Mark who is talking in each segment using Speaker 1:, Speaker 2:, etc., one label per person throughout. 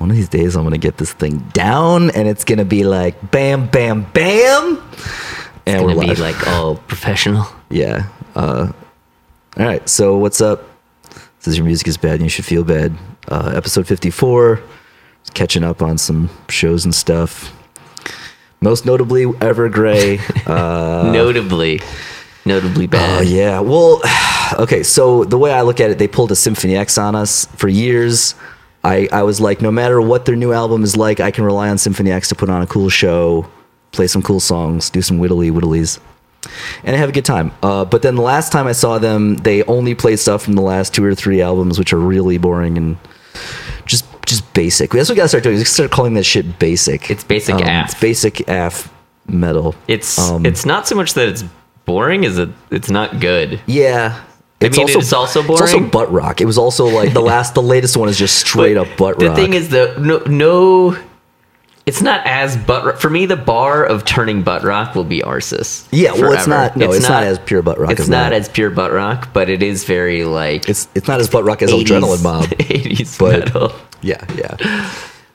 Speaker 1: one of these days I'm gonna get this thing down, and it's gonna be like bam, bam, bam, and
Speaker 2: Gonna
Speaker 1: we're
Speaker 2: be
Speaker 1: live.
Speaker 2: like all professional.
Speaker 1: yeah. Uh, all right. So what's up? Is your music is bad, and you should feel bad. Uh, episode 54. Just catching up on some shows and stuff. Most notably, Evergrey. Uh,
Speaker 2: notably, notably
Speaker 1: Oh
Speaker 2: bad.
Speaker 1: yeah. Well, okay. So the way I look at it, they pulled a Symphony X on us for years. I, I was like, no matter what their new album is like, I can rely on Symphony X to put on a cool show, play some cool songs, do some whittly whittlies, and have a good time. Uh, but then the last time I saw them, they only played stuff from the last two or three albums, which are really boring and just just basic. That's what we gotta start doing. Is start calling that shit basic.
Speaker 2: It's basic
Speaker 1: Um,
Speaker 2: af.
Speaker 1: It's basic af metal.
Speaker 2: It's
Speaker 1: Um,
Speaker 2: it's not so much that it's boring, is it? It's not good.
Speaker 1: Yeah.
Speaker 2: I mean, it's also boring.
Speaker 1: It's also butt rock. It was also like the last, the latest one is just straight
Speaker 2: But
Speaker 1: up butt
Speaker 2: the
Speaker 1: rock.
Speaker 2: The thing is, the no, no, it's not as butt rock. For me, the bar of turning butt rock will be Arsis.
Speaker 1: yeah, well, it's not. No, it's, not, as pure butt rock.
Speaker 2: It's not
Speaker 1: that.
Speaker 2: as pure butt rock, but it is very like
Speaker 1: It's it's not as butt rock as Adrenaline Mob.
Speaker 2: 80s
Speaker 1: but-
Speaker 2: metal.
Speaker 1: Yeah, yeah.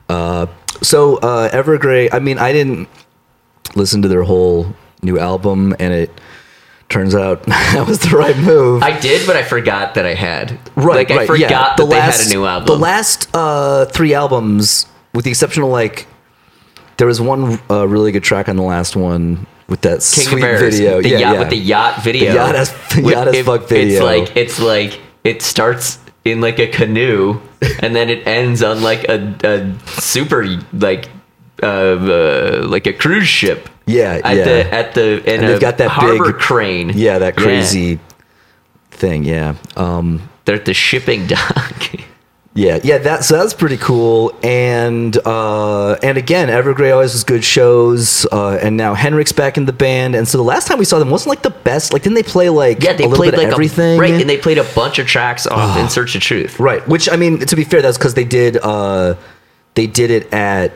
Speaker 1: Uh, so uh, Evergrey. I mean, I didn't listen to their whole new album, and it turns out that was the right move.
Speaker 2: I did, but I forgot that I had.
Speaker 1: right,
Speaker 2: like I
Speaker 1: right,
Speaker 2: forgot
Speaker 1: yeah.
Speaker 2: that they had a new album.
Speaker 1: The last uh, three albums, with the exception of like, there was one uh, really good track on the last one with that
Speaker 2: King of Errors,
Speaker 1: video.
Speaker 2: the
Speaker 1: yeah,
Speaker 2: yacht
Speaker 1: yeah.
Speaker 2: with the yacht video,
Speaker 1: yacht as- the
Speaker 2: With-
Speaker 1: yacht as
Speaker 2: it-
Speaker 1: fuck video.
Speaker 2: It's like it's like it starts in like a canoe, and then it ends on like a, a super like uh, uh like a cruise ship.
Speaker 1: Yeah,
Speaker 2: at
Speaker 1: yeah.
Speaker 2: the at the
Speaker 1: And
Speaker 2: a
Speaker 1: they've got that
Speaker 2: harbor
Speaker 1: big-
Speaker 2: crane.
Speaker 1: yeah, that crazy thing. Yeah. Um,
Speaker 2: They're at the shipping dock.
Speaker 1: Yeah, yeah, that so that's pretty cool. And uh, and again, Evergrey always was good shows. Uh, and now Henrik's back in the band. And so the last time we saw them wasn't like the best. Like, didn't they play like
Speaker 2: yeah, they played like
Speaker 1: everything?
Speaker 2: a right, and they played a bunch of tracks off In Search of Truth.
Speaker 1: right. Which I mean, to be fair, that's because they did uh, they did it at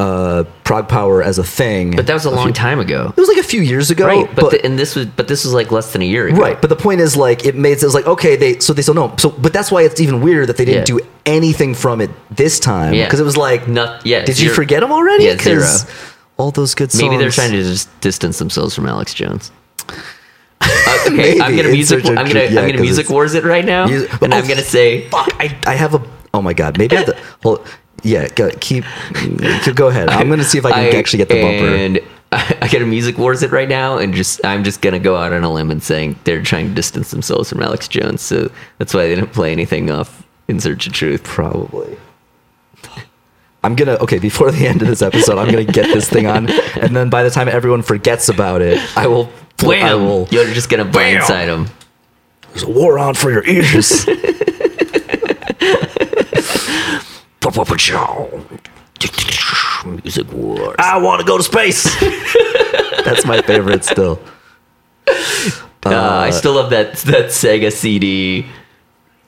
Speaker 1: uh, ProgPower as a thing.
Speaker 2: But that was a long time ago,
Speaker 1: it was like a few years ago.
Speaker 2: right? But, the, and this was but this was like less than a year ago.
Speaker 1: Right, but the point is, like, it made it was like okay, they so they still know. So, but that's why it's even weirder that they didn't
Speaker 2: Yeah.
Speaker 1: do anything from it this time.
Speaker 2: Yeah.
Speaker 1: because it was like,
Speaker 2: Not- yeah,
Speaker 1: Did you forget them already?
Speaker 2: Yeah, zero.
Speaker 1: All those good songs.
Speaker 2: Maybe they're trying to just distance themselves from Alex Jones. Uh, okay. I'm gonna music. I'm gonna.
Speaker 1: Yeah,
Speaker 2: I'm gonna music wars it right now,
Speaker 1: You-
Speaker 2: and
Speaker 1: oh,
Speaker 2: I'm gonna say
Speaker 1: Fuck, I, I have a. Oh my god, maybe I have to. Hold, yeah, go, keep. Go ahead. I'm gonna see if I can actually get the bumper.
Speaker 2: And I, I gotta music wars it right now, and just I'm just gonna go out on a limb and saying they're trying to distance themselves from Alex Jones, so that's why they didn't play anything off In Search of Truth.
Speaker 1: Probably. I'm gonna okay before the end of this episode. I'm gonna get this thing on, and then by the time everyone forgets about it, I will. I
Speaker 2: Wham!
Speaker 1: will.
Speaker 2: You're just gonna
Speaker 1: Bam!
Speaker 2: blindside them.
Speaker 1: There's a war on for your ears.
Speaker 2: Music wars.
Speaker 1: I want to go to space. That's my favorite still.
Speaker 2: Uh, I still love that that Sega CD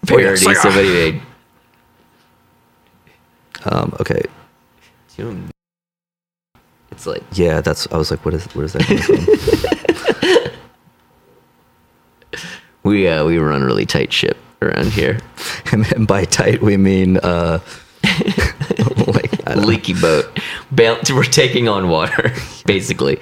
Speaker 2: parody
Speaker 1: Sega.
Speaker 2: somebody made.
Speaker 1: Um, okay,
Speaker 2: It's like
Speaker 1: yeah, that's. I was like, what is? Where is that
Speaker 2: we uh, we run a really tight ship around here.
Speaker 1: and by tight we mean uh, like
Speaker 2: Leaky boat. We're taking on water, basically.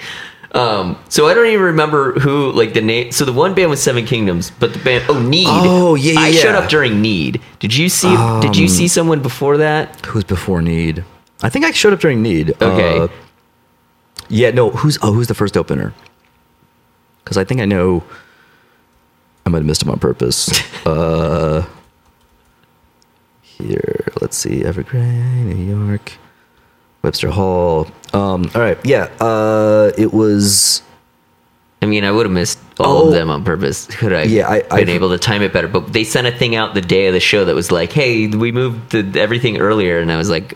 Speaker 2: Um, so I don't even remember who like the name. So the one band was Seven Kingdoms, but the band oh Need.
Speaker 1: Oh, yeah, yeah,
Speaker 2: I showed up during Need. Did you see? did you see someone before that?
Speaker 1: who's before Need? I think I showed up during Need.
Speaker 2: Okay.
Speaker 1: Uh, yeah, no. Who's oh, who's the first opener? Because I think I know. I might have missed him on purpose. uh, here, let's see. Evergrey, New York, Webster Hall. Um, all right, yeah. Uh, it was.
Speaker 2: I mean, I would have missed all
Speaker 1: Oh.
Speaker 2: of them on purpose. Could I?
Speaker 1: Yeah, I-
Speaker 2: been
Speaker 1: I've-
Speaker 2: able to time it better. But they sent a thing out the day of the show that was like, "Hey, we moved the, everything earlier," and I was like,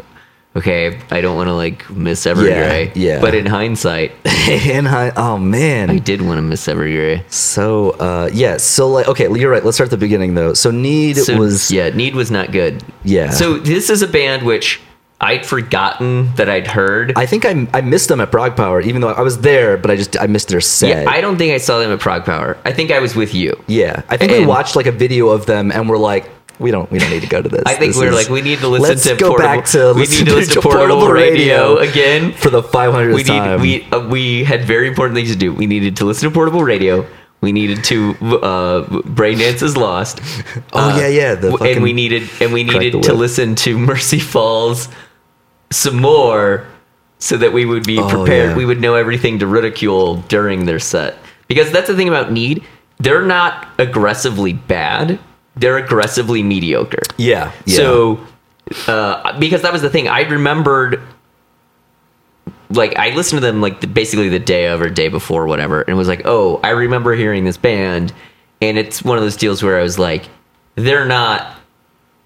Speaker 2: "Okay, I don't want to like miss Evergrey."
Speaker 1: yeah.
Speaker 2: But in hindsight,
Speaker 1: and I, oh man,
Speaker 2: I did want to miss every Evergrey.
Speaker 1: So uh yeah, so like okay, you're right. Let's start at the beginning though. So Need
Speaker 2: So,
Speaker 1: was
Speaker 2: yeah, Need was not good.
Speaker 1: Yeah.
Speaker 2: So this is a band which I'd forgotten that I'd heard.
Speaker 1: I think I I missed them at ProgPower, even though I was there, but I just I missed their set.
Speaker 2: yeah, I don't think I saw them at ProgPower. I think I was with you.
Speaker 1: Yeah, I think we watched like a video of them and we're like, we don't we don't need to go to this.
Speaker 2: I think
Speaker 1: This
Speaker 2: we're
Speaker 1: is-
Speaker 2: like we need to listen
Speaker 1: let's
Speaker 2: to
Speaker 1: go
Speaker 2: portable.
Speaker 1: back to
Speaker 2: we
Speaker 1: listen
Speaker 2: need to listen to portable, radio, again.
Speaker 1: for the 500th
Speaker 2: we need
Speaker 1: time.
Speaker 2: we uh, we had very important things to do. We needed to listen to portable radio. We needed to uh, brain dance is lost.
Speaker 1: Oh,
Speaker 2: Uh,
Speaker 1: yeah, yeah, the
Speaker 2: and we needed and we needed to listen to Mercy Falls some more, so that we would be
Speaker 1: Oh,
Speaker 2: prepared.
Speaker 1: yeah.
Speaker 2: We would know everything to ridicule during their set. Because that's the thing about Need. They're not aggressively bad. They're aggressively mediocre.
Speaker 1: yeah, yeah.
Speaker 2: So, uh, because that was the thing, I remembered, like, I listened to them like the, basically the day of or day before, whatever, and was like, oh, I remember hearing this band, and it's one of those deals where I was like, they're not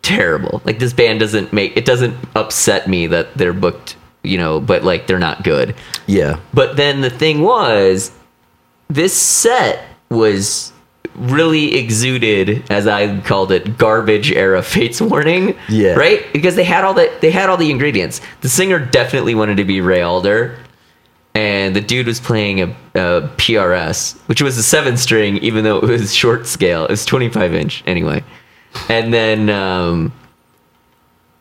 Speaker 2: terrible. Like, this band doesn't make it doesn't upset me that they're booked, you know, but like they're not good.
Speaker 1: yeah,
Speaker 2: But then the thing was, this set was really exuded, as I called it, garbage era Fates Warning.
Speaker 1: Yeah.
Speaker 2: Right? Because they had all the they had all the ingredients. The singer definitely wanted to be Ray Alder. And the dude was playing a, a PRS, which was a seven string, even though it was short scale. It was 25 inch anyway. And then, um,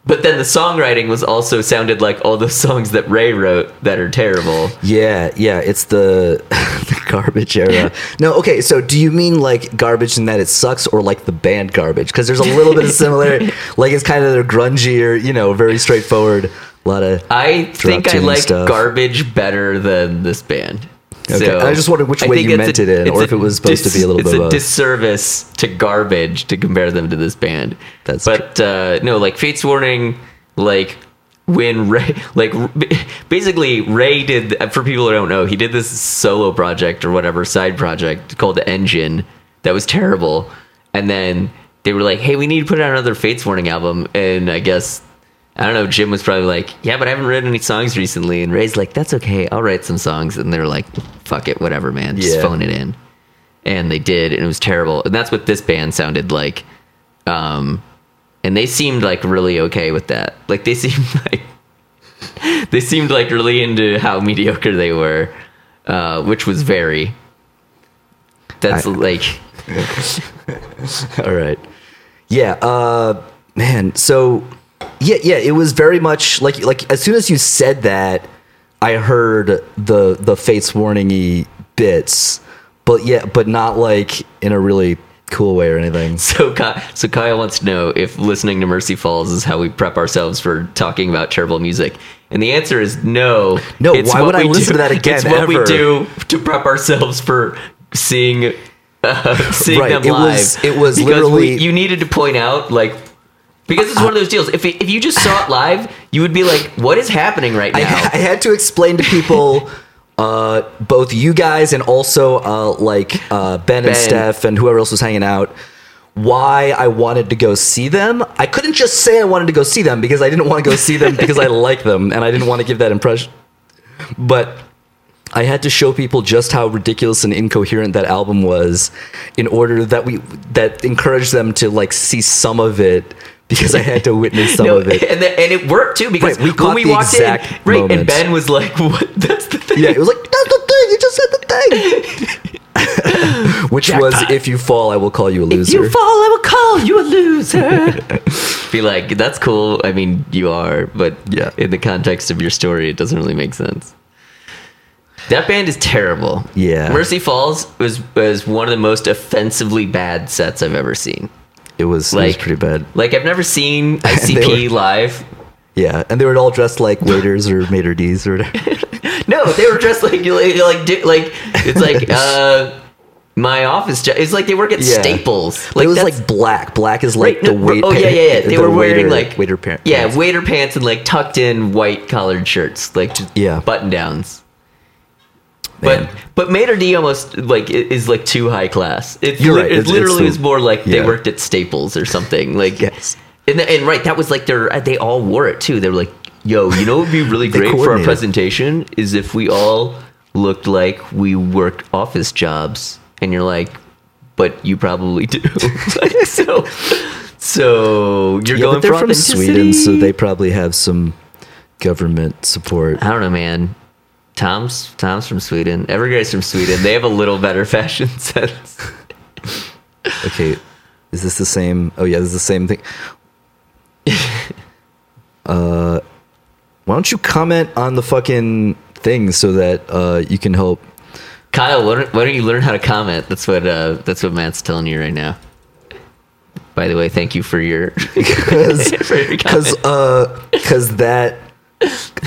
Speaker 2: but then the songwriting was also sounded like all those songs that Ray wrote that are terrible.
Speaker 1: yeah, yeah. It's the, the garbage era. No, okay. So, do you mean like garbage in that it sucks, or like the band garbage? Because there's a little bit of similarity. Like it's kind of their grungier, you know, very straightforward. A lot of
Speaker 2: I think I like
Speaker 1: stuff.
Speaker 2: garbage better than this band.
Speaker 1: Okay, I just wondered which
Speaker 2: I
Speaker 1: way you
Speaker 2: it's
Speaker 1: meant it in, or if it was supposed to be a little
Speaker 2: it's
Speaker 1: bit
Speaker 2: a
Speaker 1: of both.
Speaker 2: disservice to garbage to compare them to this band.
Speaker 1: That's
Speaker 2: but uh, no, like Fates Warning, like when Ray, like basically Ray did for people who don't know, he did this solo project or whatever side project called the Engine that was terrible, and then they were like, "Hey, we need to put out another Fates Warning album," and I guess I don't know. Jim was probably like, "Yeah, but I haven't written any songs recently." And Ray's like, "That's okay. I'll write some songs." And they're like, "Fuck it, whatever, man. Just
Speaker 1: Yeah.
Speaker 2: phone it in." And they did, and it was terrible. And that's what this band sounded like. Um, and they seemed like really okay with that. Like they seemed like they seemed like really into how mediocre they were, uh, which was very. That's
Speaker 1: I-
Speaker 2: like
Speaker 1: All right. Yeah, uh man, so yeah, yeah, it was very much like like as soon as you said that, I heard the the Fates warning bits, but yeah, but not like in a really cool way or anything.
Speaker 2: So, so Kyle wants to know if listening to Mercy Falls is how we prep ourselves for talking about terrible music, and the answer is no.
Speaker 1: No,
Speaker 2: It's
Speaker 1: why would I listen
Speaker 2: do-
Speaker 1: to that again,
Speaker 2: It's what we do to prep ourselves for seeing uh, seeing
Speaker 1: Right,
Speaker 2: them
Speaker 1: it
Speaker 2: live.
Speaker 1: was- it was
Speaker 2: Because
Speaker 1: literally-
Speaker 2: we, you needed to point out like. Because it's one of those deals. If, it, if you just saw it live, you would be like, "What is happening right now?"
Speaker 1: I had to explain to people, uh, both you guys and also uh, like uh, ben, and Steph and whoever else was hanging out, why I wanted to go see them. I couldn't just say I wanted to go see them because I didn't want to go see them because I like them and I didn't want to give that impression. But I had to show people just how ridiculous and incoherent that album was, in order that we that encouraged them to like see some of it because I had to witness some
Speaker 2: no,
Speaker 1: of it.
Speaker 2: and, the, and it worked too because
Speaker 1: Right, we
Speaker 2: when we
Speaker 1: the
Speaker 2: walked in, right, and. Ben was like, "What? That's the thing."
Speaker 1: Yeah, it was like that's the thing. You just said the thing. Which was, if you fall, I will call you a loser.
Speaker 2: If you fall, I will call you a loser. Be like, that's cool. I mean, you are, but
Speaker 1: Yeah.
Speaker 2: in the context of your story, it doesn't really make sense. That band is terrible.
Speaker 1: Yeah.
Speaker 2: Mercy Falls was was one of the most offensively bad sets I've ever seen.
Speaker 1: It was, it
Speaker 2: Like
Speaker 1: was pretty bad.
Speaker 2: Like I've never seen ICP
Speaker 1: were-
Speaker 2: live.
Speaker 1: Yeah, and they were all dressed like waiters or maitre d's or whatever.
Speaker 2: No, they were dressed like like like, like it's like uh my office job. It's like they work at
Speaker 1: Yeah.
Speaker 2: Staples.
Speaker 1: Like, it was like black. Black is like
Speaker 2: Right,
Speaker 1: the
Speaker 2: no,
Speaker 1: wait.
Speaker 2: Oh yeah, yeah, yeah. They
Speaker 1: the
Speaker 2: were wearing
Speaker 1: waiter-
Speaker 2: like
Speaker 1: waiter pants.
Speaker 2: Yeah, waiter pants and like tucked in white collared shirts, like just
Speaker 1: Yeah.
Speaker 2: button downs.
Speaker 1: Man.
Speaker 2: But but Mater D almost like is like too high class. It,
Speaker 1: You're right,
Speaker 2: it
Speaker 1: it's- it's
Speaker 2: literally
Speaker 1: the-
Speaker 2: is more like they worked at Staples or something. Like
Speaker 1: Yes.
Speaker 2: and, and right, that was like their. Uh, they all wore it too. They were like, "Yo, you know, what would be really great for our presentation is if we all looked like we worked office jobs." And you're like, "But you probably do." Like, so, so you're
Speaker 1: Yeah,
Speaker 2: going
Speaker 1: but they're from Sweden, so they probably have some government support.
Speaker 2: I don't know, man. Tom's Tom's from Sweden. Every guy's from Sweden. They have a little better fashion sense.
Speaker 1: Okay, Is this the same? Oh yeah, this is the same thing. uh, why don't you comment on the fucking thing so that uh, you can help?
Speaker 2: Kyle, why don't, why don't you learn how to comment? That's what uh, that's what Matt's telling you right now. By the way, thank you for your
Speaker 1: Because because uh, because that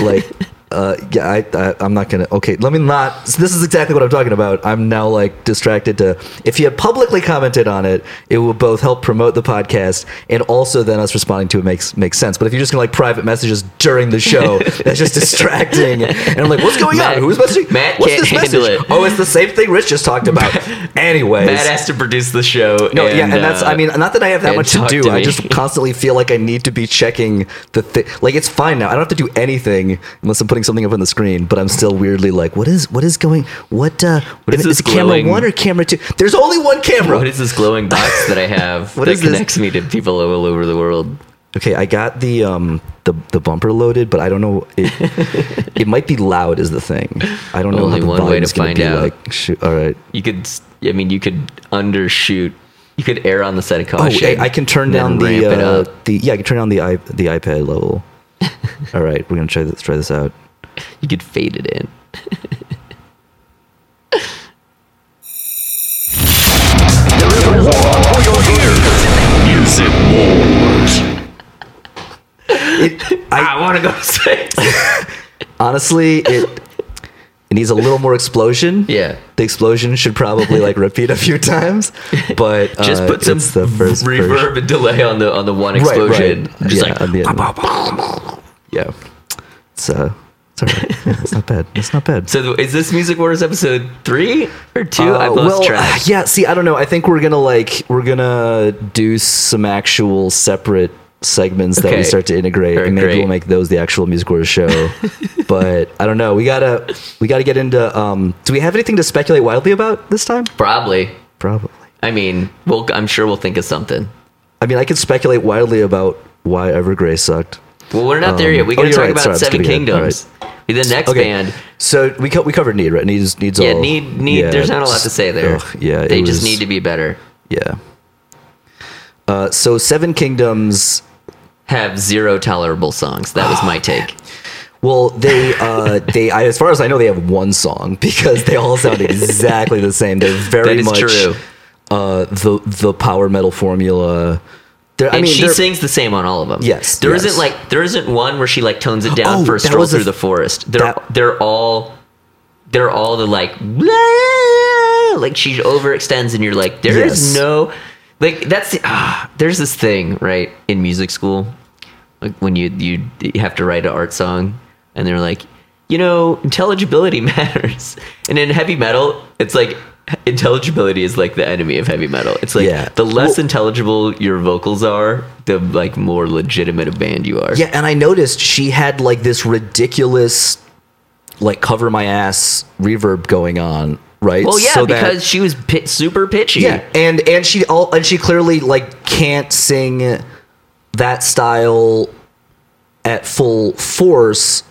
Speaker 1: like uh, yeah, I, I I'm not gonna. Okay, let me not. this is exactly what I'm talking about. I'm now like distracted to. If you had publicly commented on it, it would both help promote the podcast and also then us responding to it makes makes sense. But if you're just gonna like private messages during the show, that's just distracting. And I'm like, what's going
Speaker 2: Matt-
Speaker 1: on? Who's messaging?
Speaker 2: Matt
Speaker 1: what's
Speaker 2: can't
Speaker 1: this
Speaker 2: handle
Speaker 1: message?
Speaker 2: it.
Speaker 1: Oh, it's the same thing Rich just talked about. Anyways,
Speaker 2: Matt has to produce the show.
Speaker 1: no, yeah, and that's.
Speaker 2: uh,
Speaker 1: I mean, not that I have that much to do.
Speaker 2: to
Speaker 1: I just constantly feel like I need to be checking the thing. Like it's fine now. I don't have to do anything unless I'm putting something up on the screen. But I'm still weirdly like, what is what is going? What uh? What
Speaker 2: is
Speaker 1: is,
Speaker 2: this
Speaker 1: camera
Speaker 2: glowing-
Speaker 1: one or camera two? There's only one camera.
Speaker 2: what is this glowing box that I have
Speaker 1: What
Speaker 2: that
Speaker 1: is this?
Speaker 2: connects me to people all over the world?
Speaker 1: Okay, I got the um the the bumper loaded, but I don't know. It it might be loud is the thing. I don't know
Speaker 2: Only
Speaker 1: how the
Speaker 2: one way to find out.
Speaker 1: like. Shoot, all right.
Speaker 2: You could, I mean, you could undershoot. You could err on the side of
Speaker 1: Oh,
Speaker 2: caution.
Speaker 1: hey, I can turn down the uh, the yeah. I can turn down the the iPad level. all right, we're gonna try this. Try this out.
Speaker 2: You could fade it in.
Speaker 3: Music Wars.
Speaker 1: It, I,
Speaker 2: I want to go to space.
Speaker 1: honestly, it it needs a little more explosion.
Speaker 2: Yeah.
Speaker 1: the explosion should probably like repeat a few times, but uh,
Speaker 2: Just put some
Speaker 1: the first
Speaker 2: reverb
Speaker 1: version.
Speaker 2: and delay on the on the one
Speaker 1: explosion. Right,
Speaker 2: right. Just
Speaker 1: Yeah,
Speaker 2: like
Speaker 1: on the end. Yeah, it's uh, it's all right. Yeah, it's not bad. It's not bad.
Speaker 2: So is this Music Wars episode three or two?
Speaker 1: Uh,
Speaker 2: I've lost
Speaker 1: well,
Speaker 2: track.
Speaker 1: yeah. See, I don't know. I think we're gonna like we're gonna do some actual separate segments that we start to integrate,
Speaker 2: Very
Speaker 1: and maybe
Speaker 2: great.
Speaker 1: we'll make those the actual music wars show. but I don't know. We gotta we gotta get into. Um, do we have anything to speculate wildly about this time?
Speaker 2: Probably.
Speaker 1: Probably.
Speaker 2: I mean, we'll, I'm sure we'll think of something.
Speaker 1: I mean, I could speculate wildly about why Evergrey sucked.
Speaker 2: Well, we're not there
Speaker 1: Um,
Speaker 2: yet. We
Speaker 1: oh,
Speaker 2: got to
Speaker 1: you're
Speaker 2: talk
Speaker 1: right.
Speaker 2: about
Speaker 1: Sorry,
Speaker 2: Seven
Speaker 1: skipping ahead. All
Speaker 2: Kingdoms. Be the next
Speaker 1: Okay,
Speaker 2: band.
Speaker 1: so we co- we covered need right. Needs needs
Speaker 2: Yeah,
Speaker 1: all.
Speaker 2: need need.
Speaker 1: yeah,
Speaker 2: there's not a lot to say there.
Speaker 1: ugh, yeah,
Speaker 2: they just
Speaker 1: was-
Speaker 2: need to be better.
Speaker 1: Yeah. Uh, so Seven Kingdoms.
Speaker 2: Have zero tolerable songs. That was my take.
Speaker 1: Well, they uh, they I, as far as I know, they have one song because they all sound exactly the same. They're very much
Speaker 2: true.
Speaker 1: Uh, the the power metal formula. They're, I
Speaker 2: And
Speaker 1: mean,
Speaker 2: she sings the same on all of them.
Speaker 1: Yes,
Speaker 2: There
Speaker 1: yes.
Speaker 2: not like there isn't one where she like tones it down
Speaker 1: Oh,
Speaker 2: for a stroll
Speaker 1: was a-
Speaker 2: through the forest. They're
Speaker 1: that-
Speaker 2: they're all they're all the like blah, like she overextends and you're like there is
Speaker 1: Yes.
Speaker 2: no like that's the, ah, there's this thing right in music school like when you you you have to write an art song and they're like you know intelligibility matters and in heavy metal it's like intelligibility is like the enemy of heavy metal it's like
Speaker 1: Yeah.
Speaker 2: the less
Speaker 1: Well-
Speaker 2: intelligible your vocals are the like more legitimate a band you are
Speaker 1: Yeah, and I noticed she had like this ridiculous, like cover my ass reverb going on, right?
Speaker 2: well yeah
Speaker 1: So that-
Speaker 2: because she was pi- super pitchy
Speaker 1: yeah, and and she all and she clearly like can't sing that style at full force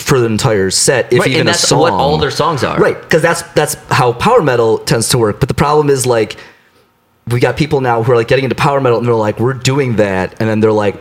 Speaker 1: for the entire set, if
Speaker 2: Right,
Speaker 1: even
Speaker 2: and
Speaker 1: a
Speaker 2: that's
Speaker 1: song.
Speaker 2: what all their songs are
Speaker 1: Right, because that's that's how power metal tends to work. But the problem is like we got people now who are like getting into power metal and they're like, we're doing that, and then they're like,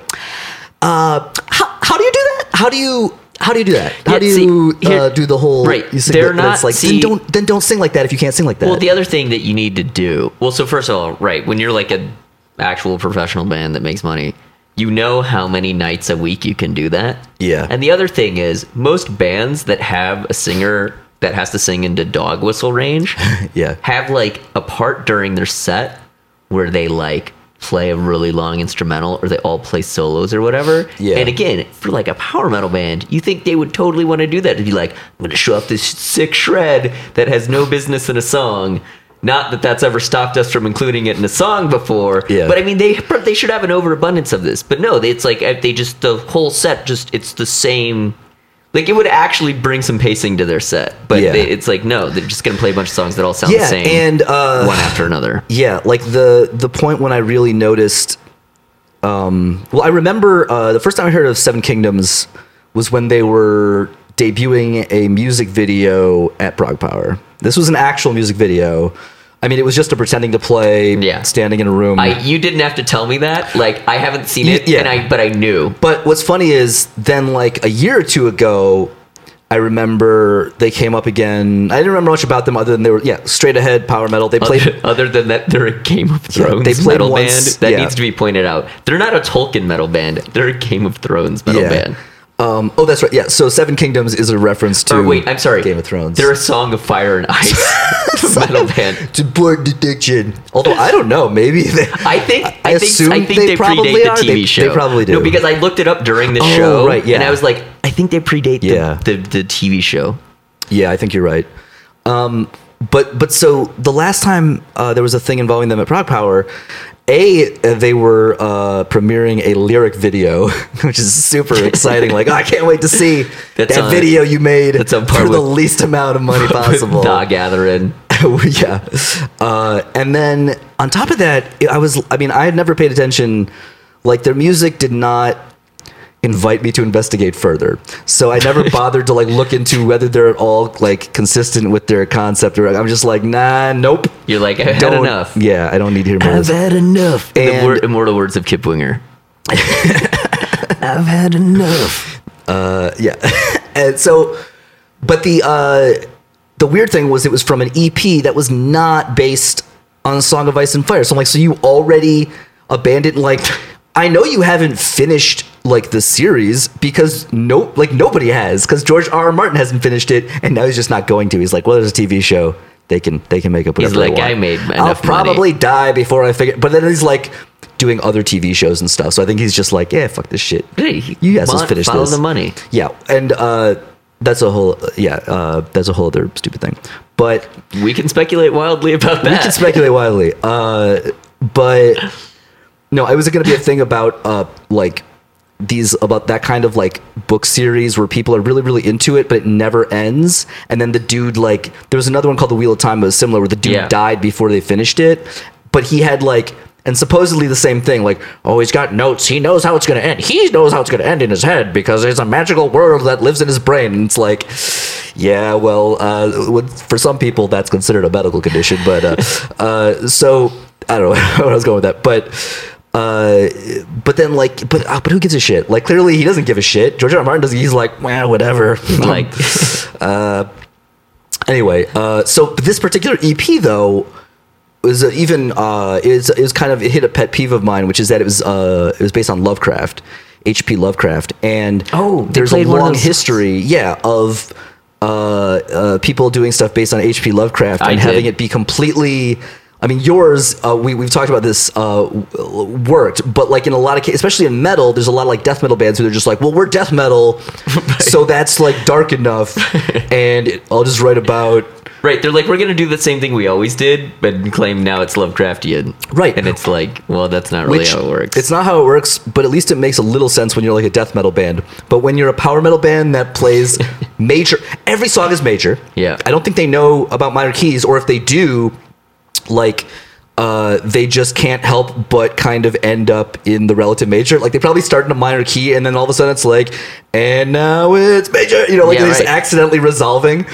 Speaker 1: uh, how, how do you do that? How do you how do you do that? How
Speaker 2: Yeah,
Speaker 1: do
Speaker 2: see,
Speaker 1: you
Speaker 2: here-
Speaker 1: uh, do the whole
Speaker 2: right,
Speaker 1: You sing
Speaker 2: they're
Speaker 1: that-
Speaker 2: not-
Speaker 1: like
Speaker 2: see-
Speaker 1: then don't then don't sing like that if you can't sing like that.
Speaker 2: Well, the other thing that you need to do, well, so first of all, right, when you're like an actual professional band that makes money, you know how many nights a week you can do that.
Speaker 1: Yeah.
Speaker 2: And the other thing is, most bands that have a singer that has to sing into dog whistle range
Speaker 1: yeah,
Speaker 2: have like a part during their set where they like play a really long instrumental or they all play solos or whatever.
Speaker 1: Yeah.
Speaker 2: And again, for like a power metal band, you think they would totally want to do that to be like, I'm going to show off this sick shred that has no business in a song. Not that that's ever stopped us from including it in a song before,
Speaker 1: Yeah.
Speaker 2: but I mean they they should have an overabundance of this. But no, they- it's like they just the whole set just it's the same. Like it would actually bring some pacing to their set, but
Speaker 1: Yeah.
Speaker 2: they, it's like no, they're just gonna play a bunch of songs that all sound the same
Speaker 1: and uh,
Speaker 2: one after another.
Speaker 1: Yeah, like the the point when I really noticed. Um, well, I remember uh, the first time I heard of Seven Kingdoms was when they were debuting a music video at ProgPower. This was an actual music video. I mean, it was just a pretending to play,
Speaker 2: Yeah.
Speaker 1: standing in a room.
Speaker 2: I you didn't have to tell me that. Like I haven't seen it,
Speaker 1: yeah.
Speaker 2: and I but I knew.
Speaker 1: But what's funny is then like a year or two ago, I remember they came up again. I didn't remember much about them other than they were yeah straight ahead power metal. They played
Speaker 2: Other, other than that, they're a Game of
Speaker 1: Yeah,
Speaker 2: Thrones
Speaker 1: they played
Speaker 2: metal
Speaker 1: once,
Speaker 2: band. That
Speaker 1: yeah.
Speaker 2: needs to be pointed out. They're not a Tolkien metal band. They're a Game of Thrones metal
Speaker 1: yeah.
Speaker 2: band.
Speaker 1: Um, oh, that's right. Yeah. So Seven Kingdoms is a reference to
Speaker 2: Or wait, I'm sorry.
Speaker 1: Game of Thrones.
Speaker 2: They're a Song of Fire and Ice metal band.
Speaker 1: to board detection. Although I don't know, maybe they,
Speaker 2: I think
Speaker 1: I
Speaker 2: I, think
Speaker 1: assume
Speaker 2: I think
Speaker 1: they
Speaker 2: they,
Speaker 1: probably
Speaker 2: predate the
Speaker 1: are.
Speaker 2: TV
Speaker 1: They-
Speaker 2: show.
Speaker 1: they probably do.
Speaker 2: No, because I looked it up during the
Speaker 1: Oh,
Speaker 2: show,
Speaker 1: right, yeah.
Speaker 2: and I was like, I think they predate the, the, the TV show.
Speaker 1: Yeah, I think you're right. Um, but but so the last time uh, there was a thing involving them at ProgPower, a uh, they were uh, premiering a lyric video, which is super exciting. like, oh, I can't wait to see
Speaker 2: That's
Speaker 1: that
Speaker 2: on-
Speaker 1: video you made
Speaker 2: that's on
Speaker 1: for the least amount of money possible.
Speaker 2: The Gathering.
Speaker 1: yeah. Uh, and then on top of that, I was, I mean, I had never paid attention. Like, their music did not invite me to investigate further. So I never bothered to, like, look into whether they're at all, like, consistent with their concept. Or I'm just like, nah, nope.
Speaker 2: You're like, I've had enough.
Speaker 1: Yeah, I don't need to hear more. this.
Speaker 2: had enough. the
Speaker 1: And-
Speaker 2: word, immortal words of Kip Winger. I've had enough.
Speaker 1: Uh, yeah. and so, but the uh, the weird thing was it was from an EP that was not based on Song of Ice and Fire. So I'm like, so you already abandoned like. I know you haven't finished like the series because no, like nobody has because George R. R. Martin hasn't finished it, and now he's just not going to. He's like, well, there's a TV show. They can they can make up whatever
Speaker 2: He's like. "I made
Speaker 1: I'll
Speaker 2: enough money."
Speaker 1: probably die before I figure. But then he's like doing other TV shows and stuff. So I think he's just like, yeah, fuck this shit.
Speaker 2: Hey,
Speaker 1: You guys
Speaker 2: want-
Speaker 1: just finish
Speaker 2: follow
Speaker 1: this.
Speaker 2: the money.
Speaker 1: Yeah, and uh, that's a whole yeah, uh, that's a whole other stupid thing. But
Speaker 2: We can speculate wildly about that.
Speaker 1: we can speculate wildly. Uh, but no, it was going to be a thing about uh, like these about that kind of like book series where people are really really into it, but it never ends. And then the dude like there was another one called The Wheel of Time, it was similar, where the dude
Speaker 2: Yeah.
Speaker 1: died before they finished it, but he had like. And supposedly the same thing, like, oh, he's got notes. He knows how it's going to end. He knows how it's going to end in his head because there's a magical world that lives in his brain. And it's like, yeah, well, uh, for some people that's considered a medical condition, but uh, uh, so I don't know where I was going with that, but uh, but then like, but uh, but who gives a shit? Like, clearly he doesn't give a shit. George R. R. Martin doesn't. He's like, well, whatever.
Speaker 2: like, uh,
Speaker 1: anyway, uh, so this particular EP though was uh, even uh, is is kind of it hit a pet peeve of mine, which is that it was uh, it was based on Lovecraft, H.P. Lovecraft, and
Speaker 2: Oh,
Speaker 1: there's a
Speaker 2: played one of
Speaker 1: long history, yeah, of uh, uh, people doing stuff based on H.P. Lovecraft
Speaker 2: I
Speaker 1: and having it be completely. I mean, yours. Uh, we we've talked about this. Uh, worked, but like in a lot of cases, especially in metal, there's a lot of like death metal bands who they're just like, well, we're death metal, so that's like dark enough, and it, I'll just write about
Speaker 2: right? They're like, we're gonna do the same thing we always did, but claim now it's Lovecraftian,
Speaker 1: Right.
Speaker 2: And it's like, well, that's not really how it works.
Speaker 1: It's not how it works, but at least it makes a little sense when you're like a death metal band. But when you're a power metal band that plays major, every song is major.
Speaker 2: Yeah.
Speaker 1: I don't think they know about minor keys, or if they do, like. Uh, they just can't help but kind of end up in the relative major. Like they probably start in a minor key, and then all of a sudden it's like, and now it's major. You know, like
Speaker 2: Yeah,
Speaker 1: they're just accidentally resolving.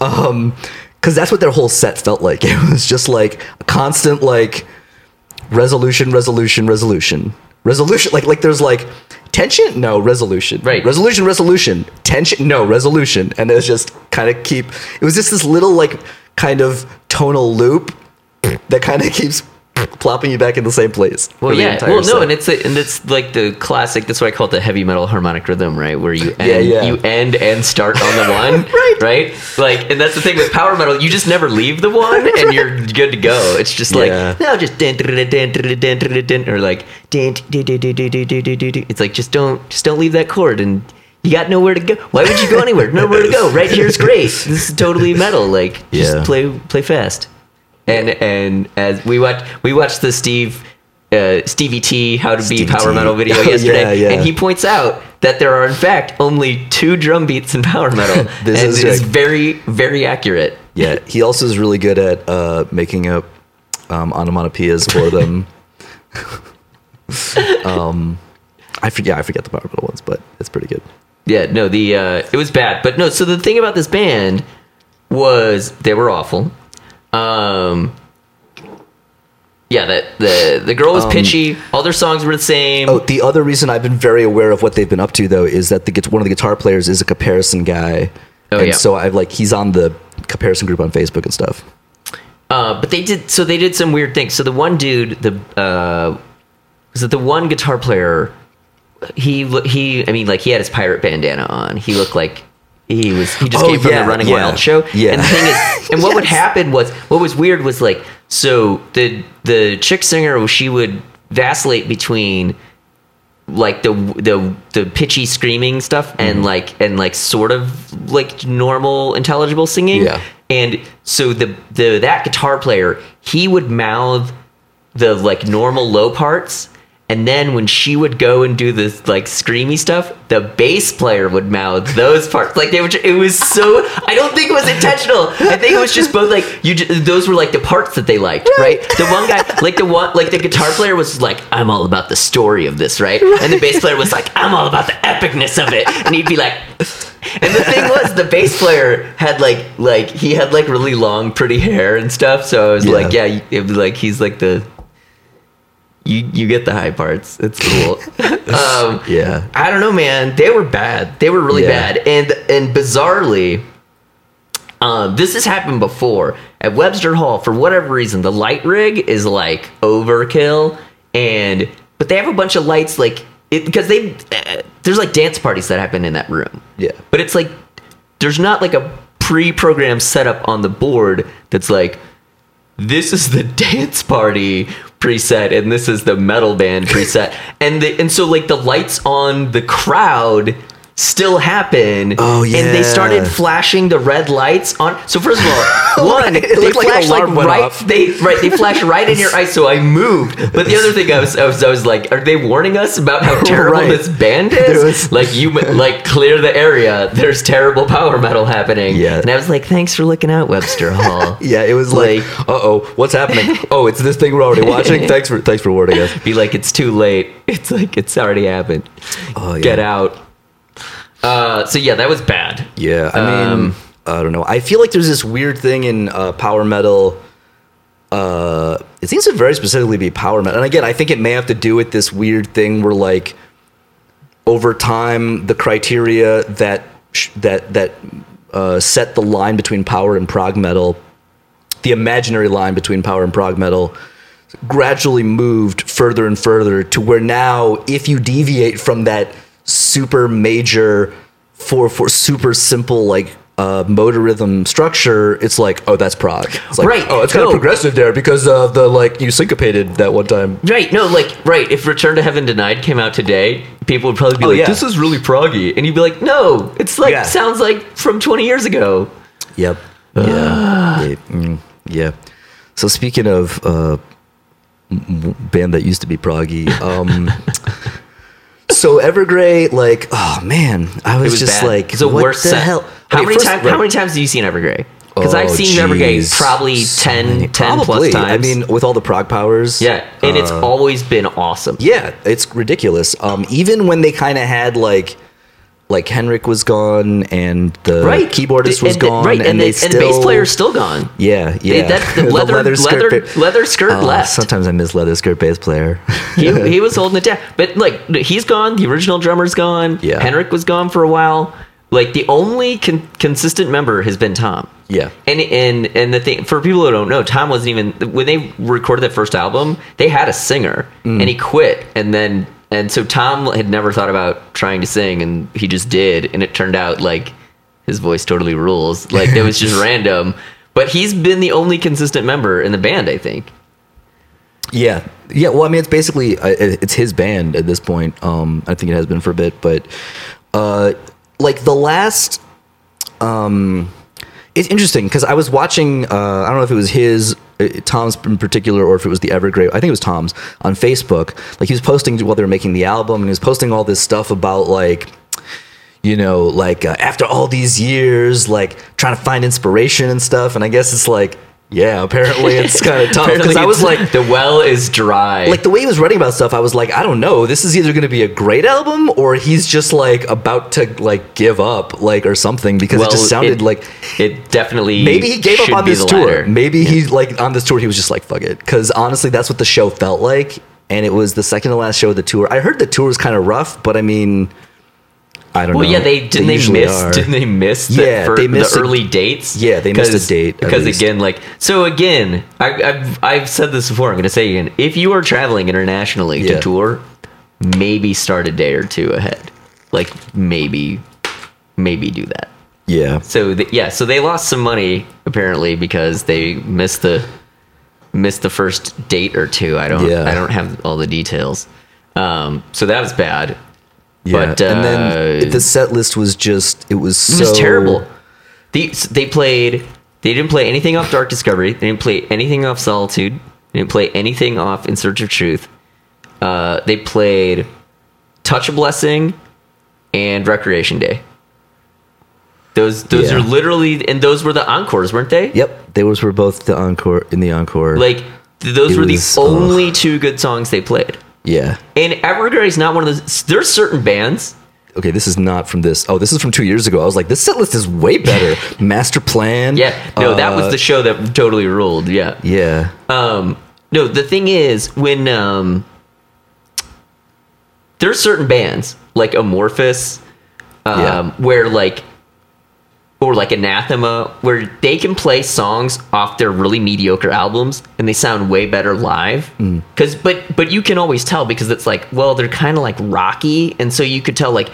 Speaker 1: Um, because that's what their whole set felt like. It was just like a constant like resolution, resolution, resolution, resolution. Like like there's like tension, no resolution,
Speaker 2: Right.
Speaker 1: Resolution, resolution, tension, no resolution, and it was just kind of keep. It was just this little like kind of tonal loop that kind of keeps plopping you back in the same place.
Speaker 2: Well, yeah. Well, no, and it's a, and it's like the classic. That's what I call it the heavy metal harmonic rhythm, right? Where you end,
Speaker 1: yeah, yeah.
Speaker 2: you end and start on the one,
Speaker 1: right?
Speaker 2: Right. Like, and that's the thing with power metal. You just never leave the one, and you're good to go. It's just like now, just or like It's like just don't just don't leave that chord and. You got nowhere to go. Why would you go anywhere? Nowhere to go. Right here is great. This is totally metal. Like, just
Speaker 1: yeah.
Speaker 2: play play fast. And and as we watched we watched the Steve uh, Stevie T How to Be Power
Speaker 1: T.
Speaker 2: Metal video
Speaker 1: Oh,
Speaker 2: yesterday,
Speaker 1: yeah, yeah.
Speaker 2: and he points out that there are in fact only two drum beats in power metal.
Speaker 1: This
Speaker 2: and
Speaker 1: is
Speaker 2: it is very very accurate.
Speaker 1: Yeah, he also is really good at uh, making up um, onomatopoeias for them. um, I forget, I forget the power metal ones, but it's pretty good.
Speaker 2: Yeah, no, the uh, it was bad, but no. So the thing about this band was they were awful. Um, yeah, that the the girl was pitchy. All their songs were the same.
Speaker 1: Oh, the other reason I've been very aware of what they've been up to though is that the one of the guitar players is a comparison guy.
Speaker 2: Oh,
Speaker 1: and
Speaker 2: yeah.
Speaker 1: so I've like he's on the comparison group on Facebook and stuff.
Speaker 2: Uh, but they did so they did some weird things. So the one dude, the uh, was it the one guitar player? He he, I mean, like he had his pirate bandana on. He looked like he was. He just
Speaker 1: Oh,
Speaker 2: came from
Speaker 1: yeah,
Speaker 2: the Running
Speaker 1: yeah,
Speaker 2: Wild show.
Speaker 1: yeah.
Speaker 2: And the thing is, and what would happen was, what was weird was like, so the the chick singer, she would vacillate between like the the the pitchy screaming stuff
Speaker 1: Mm-hmm.
Speaker 2: and like and like sort of like normal intelligible singing
Speaker 1: Yeah.
Speaker 2: and so the the that guitar player he would mouth the like normal low parts and then when she would go and do this like screamy stuff the bass player would mouth those parts. Like they were it was so i don't think it was intentional. I think it was just both like you ju- those were like the parts that they liked right. the one guy like the one like the guitar player was like i'm all about the story of this right? And the bass player was like i'm all about the epicness of it. And he'd be like and the thing was, the bass player had like like he had like really long, pretty hair and stuff. So I was
Speaker 1: Yeah.
Speaker 2: like, yeah, you- it was like he's like the you you get the high parts. It's cool. um,
Speaker 1: Yeah.
Speaker 2: I don't know, man. They were bad. They were really
Speaker 1: Yeah.
Speaker 2: bad. And and bizarrely, um, this has happened before at Webster Hall. For whatever reason, the light rig is like overkill, and but they have a bunch of lights like it because they uh, there's like dance parties that happen in that room.
Speaker 1: Yeah.
Speaker 2: but it's like there's not like a pre-programmed setup on the board that's like this is the dance party preset and this is the metal band preset. And the, and so like the lights on the crowd still happen
Speaker 1: Oh, yeah.
Speaker 2: and they started flashing the red lights on so first of all one they
Speaker 1: looked like
Speaker 2: flashed like, right
Speaker 1: off.
Speaker 2: they right they flashed right in your eyes so i moved but the other thing i was i was, I was like are they warning us about how terrible
Speaker 1: Right.
Speaker 2: this band is?
Speaker 1: was-
Speaker 2: like you like clear the area there's terrible power metal happening
Speaker 1: Yeah.
Speaker 2: and i was like thanks for looking out webster hall
Speaker 1: Yeah, it was like,
Speaker 2: Like-
Speaker 1: uh oh, what's happening? oh, it's this thing we're already watching. Thanks for thanks for warning us.
Speaker 2: be like it's too late it's like it's already happened
Speaker 1: Oh, yeah.
Speaker 2: get out uh so yeah that was bad
Speaker 1: Yeah, I mean,
Speaker 2: Um,
Speaker 1: I don't know. I feel like there's this weird thing in uh, power metal. Uh, it seems to very specifically be power metal, and again, I think it may have to do with this weird thing where, like, over time, the criteria that sh- that that uh, set the line between power and prog metal, the imaginary line between power and prog metal, gradually moved further and further to where now, if you deviate from that super major for for super simple like uh, motor rhythm structure, it's like, oh, that's prog. It's like,
Speaker 2: Right.
Speaker 1: Oh, it's kind
Speaker 2: No.
Speaker 1: of progressive there because of the like you syncopated that one time.
Speaker 2: right no like right if return to heaven denied came out today people would probably be
Speaker 1: Oh,
Speaker 2: like
Speaker 1: yeah.
Speaker 2: this is really proggy and you'd be like no it's like
Speaker 1: Yeah.
Speaker 2: sounds like from 20 years ago
Speaker 1: Yep. Yeah. yeah. mm, yeah. So speaking of uh, band that used to be proggy, um, so Evergrey, like, oh man, I was,
Speaker 2: was
Speaker 1: just
Speaker 2: bad.
Speaker 1: like,
Speaker 2: it's the
Speaker 1: what
Speaker 2: worst
Speaker 1: the
Speaker 2: set.
Speaker 1: hell?
Speaker 2: how
Speaker 1: Okay,
Speaker 2: many
Speaker 1: first-
Speaker 2: times
Speaker 1: right.
Speaker 2: how many times have you seen evergrey because i've
Speaker 1: Oh,
Speaker 2: seen evergrey probably
Speaker 1: So
Speaker 2: 10
Speaker 1: many-
Speaker 2: 10 plus times
Speaker 1: I mean, with all the ProgPowers.
Speaker 2: yeah and it's
Speaker 1: uh,
Speaker 2: always been awesome
Speaker 1: Yeah, it's ridiculous. Um, even when they kind of had like, like Henrik was gone and the
Speaker 2: right
Speaker 1: keyboardist
Speaker 2: The-
Speaker 1: was
Speaker 2: and the-
Speaker 1: gone,
Speaker 2: right and,
Speaker 1: and,
Speaker 2: the,
Speaker 1: they
Speaker 2: and
Speaker 1: still
Speaker 2: the bass player's still gone
Speaker 1: Yeah,
Speaker 2: They-
Speaker 1: yeah.
Speaker 2: that- the leather- leather-
Speaker 1: ba-
Speaker 2: leather skirt
Speaker 1: Oh,
Speaker 2: left.
Speaker 1: Sometimes I miss leather skirt bass player.
Speaker 2: he, he was holding it down. But like he's gone. The original drummer's gone.
Speaker 1: Yeah.
Speaker 2: Henrik was gone for a while. Like the only con- consistent member has been Tom.
Speaker 1: Yeah.
Speaker 2: And and and the thing for people who don't know, Tom wasn't even when they recorded that first album. They had a singer,
Speaker 1: Mm.
Speaker 2: and he quit. And then and so Tom had never thought about trying to sing, and he just did. And it turned out like his voice totally rules. Like it was just random. But he's been the only consistent member in the band, I think.
Speaker 1: Yeah, yeah. Well, I mean, it's basically uh, it's his band at this point. Um, I think it has been for a bit, but uh, like the last, um, it's interesting because I was watching. Uh, I don't know if it was his. Uh, Tom's in particular, or if it was the Evergrey, I think it was Tom's on Facebook. Like he was posting while they were making the album, and he was posting all this stuff about like, you know, like uh, after all these years, like trying to find inspiration and stuff. And I guess it's like yeah, apparently it's kind of tough because I was like,
Speaker 2: the well is dry.
Speaker 1: like the way he was writing about stuff, I was like, I don't know. This is either going to be a great album or he's just like about to like give up, like or something because it just sounded
Speaker 2: it-
Speaker 1: like
Speaker 2: it definitely
Speaker 1: maybe he gave up on this tour.
Speaker 2: latter.
Speaker 1: Maybe he like on this tour he was just like fuck it because honestly that's what the show felt like, and it was the second to last show of the tour. I heard the tour was kind of rough, but I mean, I don't
Speaker 2: Well,
Speaker 1: know.
Speaker 2: yeah, they didn't they,
Speaker 1: usually
Speaker 2: miss
Speaker 1: are.
Speaker 2: didn't they miss the,
Speaker 1: Yeah, they missed
Speaker 2: the
Speaker 1: a-
Speaker 2: early dates?
Speaker 1: Yeah, they missed a date,
Speaker 2: because
Speaker 1: least.
Speaker 2: again, like so again, I, I've I've said this before. I'm going to say again. If you are traveling internationally
Speaker 1: Yeah.
Speaker 2: to tour, maybe start a day or two ahead. Like maybe, maybe do that.
Speaker 1: Yeah,
Speaker 2: So th- yeah, so they lost some money apparently because they missed the missed the first date or two. I don't
Speaker 1: Yeah.
Speaker 2: I don't have all the details. Um, so that was bad.
Speaker 1: Yeah.
Speaker 2: But,
Speaker 1: and then
Speaker 2: uh,
Speaker 1: the set list was just it was so
Speaker 2: It was terrible. They they played. They didn't play anything off Dark Discovery. They didn't play anything off Solitude. They didn't play anything off In Search of Truth. Uh, they played Touch of Blessing and Recreation Day. Those those
Speaker 1: Yeah.
Speaker 2: are literally and those were the encores, weren't they?
Speaker 1: Yep, those were both the encore in the encore.
Speaker 2: Like those
Speaker 1: It
Speaker 2: were
Speaker 1: was-
Speaker 2: the only two good songs they played.
Speaker 1: Yeah.
Speaker 2: And Evergrey is not one of those. There's certain bands
Speaker 1: Okay, this is not from this. Oh, this is from two years ago. I was like, this set list is way better. Master Plan.
Speaker 2: Yeah, no, that was
Speaker 1: uh,
Speaker 2: the show that totally ruled. Yeah.
Speaker 1: Yeah.
Speaker 2: Um, no, the thing is, when um, there's certain bands like Amorphis, um,
Speaker 1: Yeah.
Speaker 2: where like, or like Anathema, where they can play songs off their really mediocre albums and they sound way better live.
Speaker 1: Mm.
Speaker 2: Because, but but you can always tell because it's like, well, they're kind of like rocky, and so you could tell like.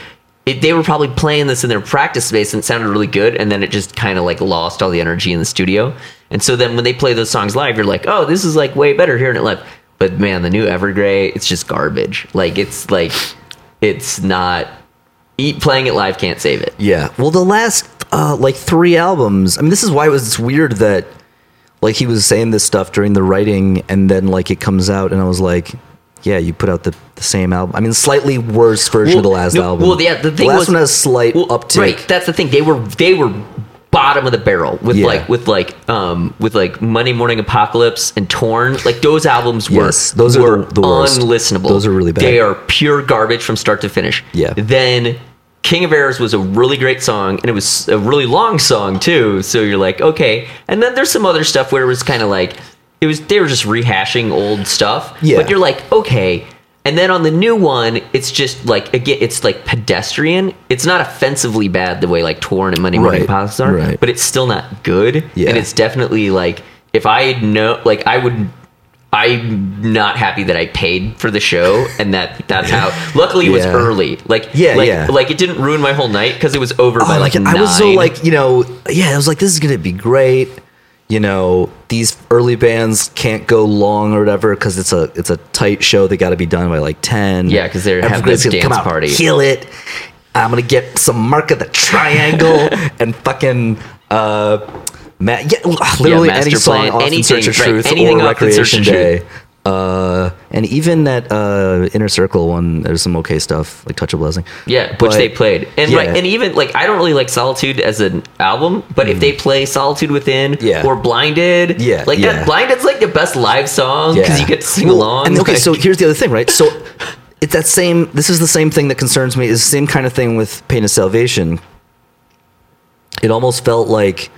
Speaker 2: It, they were probably playing this in their practice space and it sounded really good and then it just kind of like lost all the energy in the studio and so then when they play those songs live you're like oh this is like way better hearing it live but man the new evergrey it's just garbage like it's like it's not eat playing it live can't save it
Speaker 1: Yeah. Well, the last uh, like three albums. I mean, this is why it was weird that like he was saying this stuff during the writing, and then like it comes out, and I was like, yeah, you put out the, the same album. I mean, slightly worse version of the last
Speaker 2: no,
Speaker 1: album.
Speaker 2: well yeah the thing the
Speaker 1: last
Speaker 2: was
Speaker 1: one has a slight
Speaker 2: well,
Speaker 1: uptick.
Speaker 2: right that's the thing they were they were bottom of the barrel with
Speaker 1: Yeah.
Speaker 2: like with like um with like Monday Morning Apocalypse and Torn like those albums were
Speaker 1: Yes, those are
Speaker 2: were
Speaker 1: the- the worst.
Speaker 2: unlistenable
Speaker 1: Those are really bad.
Speaker 2: they are pure garbage from start to finish
Speaker 1: Yeah.
Speaker 2: then King of Errors was a really great song and it was a really long song too so you're like okay and then there's some other stuff where it was kind of like it was they were just rehashing old stuff
Speaker 1: Yeah.
Speaker 2: but you're like okay and then on the new one, it's just like again, it's like pedestrian. It's not offensively bad the way like Torn and Monday Morning
Speaker 1: Right,
Speaker 2: are,
Speaker 1: right.
Speaker 2: but it's still not good.
Speaker 1: Yeah.
Speaker 2: And it's definitely like if I had know, like I would. I'm not happy that I paid for the show, and that that's how. Luckily, it was
Speaker 1: Yeah.
Speaker 2: early. Like
Speaker 1: Yeah,
Speaker 2: like,
Speaker 1: yeah.
Speaker 2: Like it didn't ruin my whole night because it was over by
Speaker 1: Oh,
Speaker 2: like,
Speaker 1: like I was so like you know yeah I was like this is gonna be great you know these early bands can't go long or whatever because it's a it's a tight show they got to be done by like 10
Speaker 2: Yeah, because they're having this
Speaker 1: gonna come
Speaker 2: dance
Speaker 1: out,
Speaker 2: party.
Speaker 1: kill it I'm gonna get some mark of the triangle and fucking uh Ma- yeah, literally
Speaker 2: Master
Speaker 1: any song
Speaker 2: Plan,
Speaker 1: off in Search of
Speaker 2: anything, right,
Speaker 1: Truth
Speaker 2: anything
Speaker 1: or Recreation Day. Uh, and even that uh, Inner Circle one, there's some okay stuff like Touch of Blessing.
Speaker 2: Yeah, which they played, and
Speaker 1: yeah.
Speaker 2: right, and even like I don't really like Solitude as an album, but if they play Solitude Within
Speaker 1: Mm. Yeah.
Speaker 2: or Blinded,
Speaker 1: Yeah,
Speaker 2: like
Speaker 1: yeah.
Speaker 2: that Blinded's like the best live song because you get to sing
Speaker 1: Well,
Speaker 2: along.
Speaker 1: And okay,
Speaker 2: like-
Speaker 1: so here's the other thing, right? So it's that same. This is the same thing that concerns me. Is the same kind of thing with Pain of Salvation. It almost felt like,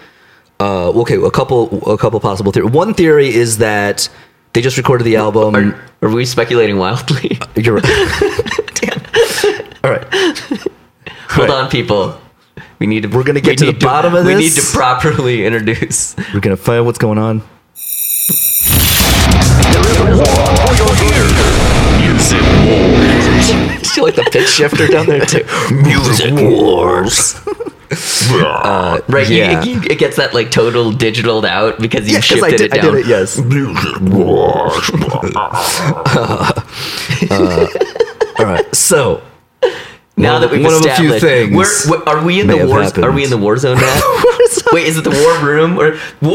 Speaker 1: uh, okay, a couple, a couple possible theories. One theory is that they just recorded the album.
Speaker 2: are, are we speculating wildly?
Speaker 1: You're right. Damn. All right.
Speaker 2: Hold
Speaker 1: Right.
Speaker 2: on, people. We need to.
Speaker 1: We're gonna get
Speaker 2: we
Speaker 1: to the
Speaker 2: need
Speaker 1: bottom of this.
Speaker 2: We need to properly introduce.
Speaker 1: We're gonna find out what's going on.
Speaker 3: Music Wars.
Speaker 1: See, like the pitch shifter down there too.
Speaker 3: Music Wars.
Speaker 2: Uh, right,
Speaker 1: Yeah.
Speaker 2: you- it gets that like total digitaled out because you
Speaker 1: Yeah, because I
Speaker 2: shifted
Speaker 1: did,
Speaker 2: it
Speaker 1: I
Speaker 2: down.
Speaker 1: did it. Yes.
Speaker 3: Music Wars.
Speaker 1: Uh, all right. So
Speaker 2: Now
Speaker 1: One
Speaker 2: that we've
Speaker 1: one of a few
Speaker 2: established,
Speaker 1: things
Speaker 2: we're, we are we in the
Speaker 1: have
Speaker 2: war? Are we in the war zone now? Wait, is it the war room? Or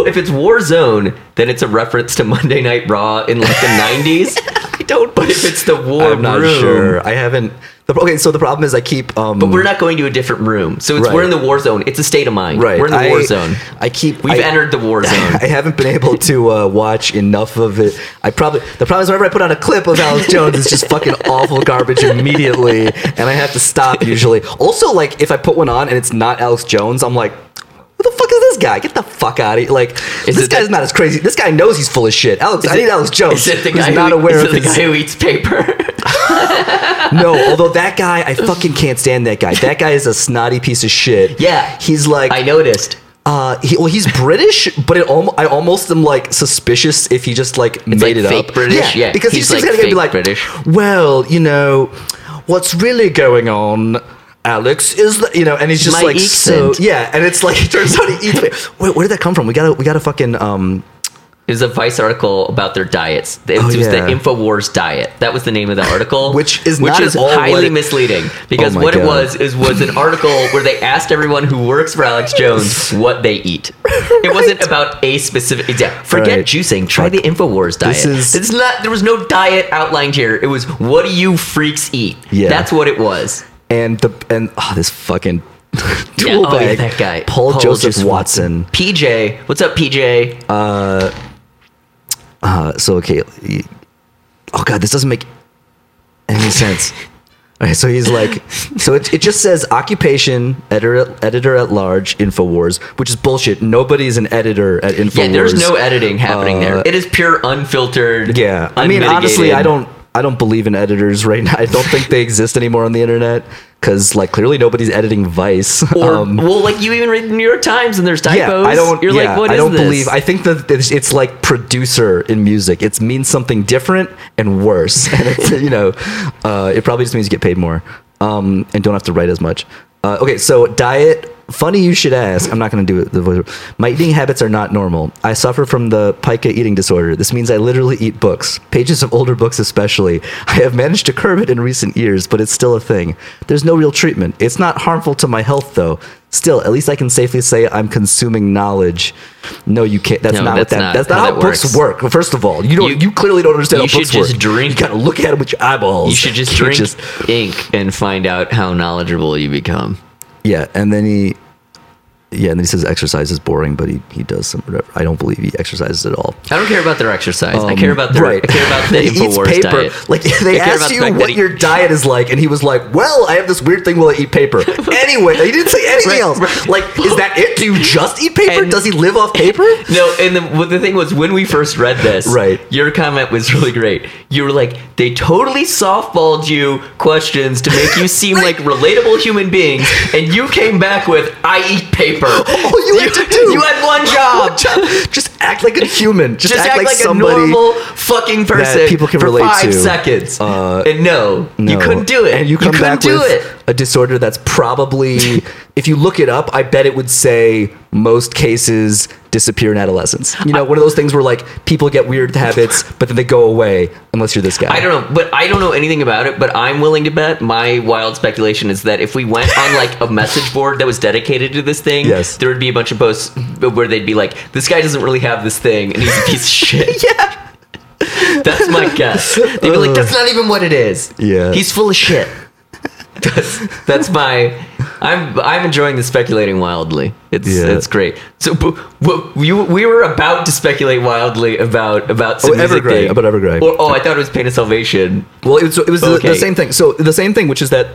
Speaker 2: if it's war zone, then it's a reference to Monday Night Raw in like the nineties.
Speaker 1: I don't.
Speaker 2: But if it's the war
Speaker 1: I'm not
Speaker 2: room,
Speaker 1: sure. I haven't. The, okay, so the problem is I keep. Um,
Speaker 2: But we're not going to a different room. So it's, we're in the war zone. It's a state of mind.
Speaker 1: right.
Speaker 2: We're in the
Speaker 1: I,
Speaker 2: war zone.
Speaker 1: I keep.
Speaker 2: We've
Speaker 1: I-
Speaker 2: entered the war zone.
Speaker 1: I haven't been able to uh, watch enough of it. I probably the problem is whenever I put on a clip of Alex Jones, it's just fucking awful garbage immediately, and I have to stop usually. Also, like if I put one on and it's not Alex Jones, I'm like. Who the fuck is this guy? Get the fuck out of here! Like
Speaker 2: Is
Speaker 1: this guy's
Speaker 2: the-
Speaker 1: not as crazy. This guy knows he's full of shit. Alex, I
Speaker 2: Is
Speaker 1: need Alex Jones.
Speaker 2: Is it the guy,
Speaker 1: not
Speaker 2: who,
Speaker 1: aware of
Speaker 2: it the guy who eats paper?
Speaker 1: No, although that guy, I fucking can't stand that guy. That guy is a snotty piece of shit.
Speaker 2: Yeah.
Speaker 1: he's like,
Speaker 2: I noticed.
Speaker 1: uh, he, well, he's British, but it almost, I almost am like suspicious if he just like made
Speaker 2: like
Speaker 1: it
Speaker 2: fake
Speaker 1: up.
Speaker 2: British? Yeah,
Speaker 1: because
Speaker 2: he's
Speaker 1: he's,
Speaker 2: like
Speaker 1: just gonna be like,
Speaker 2: British.
Speaker 1: well, you know, what's really going on. Alex is the, you know, and he's just
Speaker 2: My
Speaker 1: like so yeah, and it's like it turns out he eats. Wait, where did that come from? We gotta we gotta fucking um
Speaker 2: It was a Vice article about their diets. It
Speaker 1: Oh,
Speaker 2: was
Speaker 1: yeah.
Speaker 2: the Infowars diet. That was the name of the article,
Speaker 1: Which is
Speaker 2: which
Speaker 1: not
Speaker 2: is highly
Speaker 1: it-
Speaker 2: misleading because
Speaker 1: Oh
Speaker 2: what it was is was an article where they asked everyone who works for Alex Jones what they eat. It wasn't about a specific. Yeah, forget
Speaker 1: Right.
Speaker 2: juicing. Try
Speaker 1: Fuck.
Speaker 2: the Infowars diet.
Speaker 1: This is-
Speaker 2: it's not. There was no diet outlined here. It was what do you freaks eat?
Speaker 1: Yeah.
Speaker 2: that's what it was.
Speaker 1: And the and oh this fucking
Speaker 2: Yeah,
Speaker 1: tool
Speaker 2: oh, yeah, that guy,
Speaker 1: Paul, Joseph Watson.
Speaker 2: PJ, what's up, PJ?
Speaker 1: Uh, uh, so okay, oh god, this doesn't make any sense. Okay, so he's like, so it, it just says occupation editor editor at large Infowars, which is bullshit. Nobody's an editor at Infowars.
Speaker 2: yeah, there's no editing happening there.
Speaker 1: Uh,
Speaker 2: It is pure unfiltered.
Speaker 1: Yeah, I mean, honestly. I don't, I don't believe in editors right now. I don't think they exist anymore on the internet because, like, clearly nobody's editing Vice.
Speaker 2: Or
Speaker 1: Um,
Speaker 2: well, like you even read the New York Times and there's typos.
Speaker 1: yeah, I don't.
Speaker 2: You're
Speaker 1: yeah,
Speaker 2: like, what is
Speaker 1: I don't
Speaker 2: this?
Speaker 1: believe. I think that it's, it's like producer in music. It means something different and worse. And it's, you know, uh, it probably just means you get paid more um, and don't have to write as much. Uh, okay, so diet. Funny you should ask. I'm not going to do it. The voice. My eating habits are not normal. I suffer from the pica eating disorder. This means I literally eat books, pages of older books especially. I have managed to curb it in recent years, but it's still a thing. There's no real treatment. It's not harmful to my health though. Still, at least I can safely say I'm consuming knowledge. No, you can't. That's
Speaker 2: No,
Speaker 1: not
Speaker 2: that's
Speaker 1: what that.
Speaker 2: not
Speaker 1: that's not
Speaker 2: how
Speaker 1: how,
Speaker 2: that
Speaker 1: books work. First of all, you don't. You,
Speaker 2: You-
Speaker 1: clearly don't understand
Speaker 2: you
Speaker 1: how books
Speaker 2: should just
Speaker 1: work.
Speaker 2: drink-
Speaker 1: You gotta look at them with your eyeballs.
Speaker 2: You should just
Speaker 1: You
Speaker 2: drink ink and find out how knowledgeable you become.
Speaker 1: Yeah, and then he, yeah, and then he says exercise is boring, but he, he does some whatever. I don't believe he exercises at all.
Speaker 2: I don't care about their exercise. I
Speaker 1: Um,
Speaker 2: care about their. I care about the
Speaker 1: He eats
Speaker 2: Infowars
Speaker 1: paper.
Speaker 2: diet.
Speaker 1: Like they asked you
Speaker 2: that
Speaker 1: what
Speaker 2: he-
Speaker 1: your diet is like, and he was like, "Well, I have this weird thing while I eat paper." anyway, he didn't say anything
Speaker 2: Right,
Speaker 1: else.
Speaker 2: right.
Speaker 1: Like, is that it? Do you just eat paper?
Speaker 2: And-
Speaker 1: Does he live off paper?
Speaker 2: No, and the, well, the thing was when we first read this,
Speaker 1: Right.
Speaker 2: Your comment was really great. You were like, they totally softballed you questions to make you seem like relatable human beings, and you came back with, "I eat paper."
Speaker 1: Oh, you had to do.
Speaker 2: You had one job.
Speaker 1: just act like a human. Just,
Speaker 2: Just
Speaker 1: act, like,
Speaker 2: a
Speaker 1: somebody.
Speaker 2: normal fucking person
Speaker 1: people can
Speaker 2: for
Speaker 1: relate
Speaker 2: five
Speaker 1: to.
Speaker 2: seconds.
Speaker 1: Uh,
Speaker 2: and no, you couldn't do it.
Speaker 1: And you come
Speaker 2: couldn't
Speaker 1: back
Speaker 2: do
Speaker 1: with
Speaker 2: it.
Speaker 1: A disorder that's probably, if you look it up, I bet it would say most cases disappear in adolescence. You know, one of those things where like people get weird habits, but then they go away unless you're this guy.
Speaker 2: I don't know, but I don't know anything about it. But I'm willing to bet. My wild speculation is that if we went on like a message board that was dedicated to this thing,
Speaker 1: Yes.
Speaker 2: there would be a bunch of posts where they'd be like, "This guy doesn't really have this thing, and he's a piece of shit."
Speaker 1: yeah.
Speaker 2: That's my guess. They'd be like, "That's not even what it is."
Speaker 1: Yeah.
Speaker 2: he's full of shit. That's, that's my. I'm I'm enjoying the speculating wildly. It's
Speaker 1: Yeah.
Speaker 2: it's great. So bu- w- you we were about to speculate wildly about about some
Speaker 1: Oh, Evergrey, about Evergrey.
Speaker 2: Or, oh, I thought it was Pain of Salvation.
Speaker 1: Well, it was, it was the,
Speaker 2: Okay.
Speaker 1: the same thing. So the same thing, which is that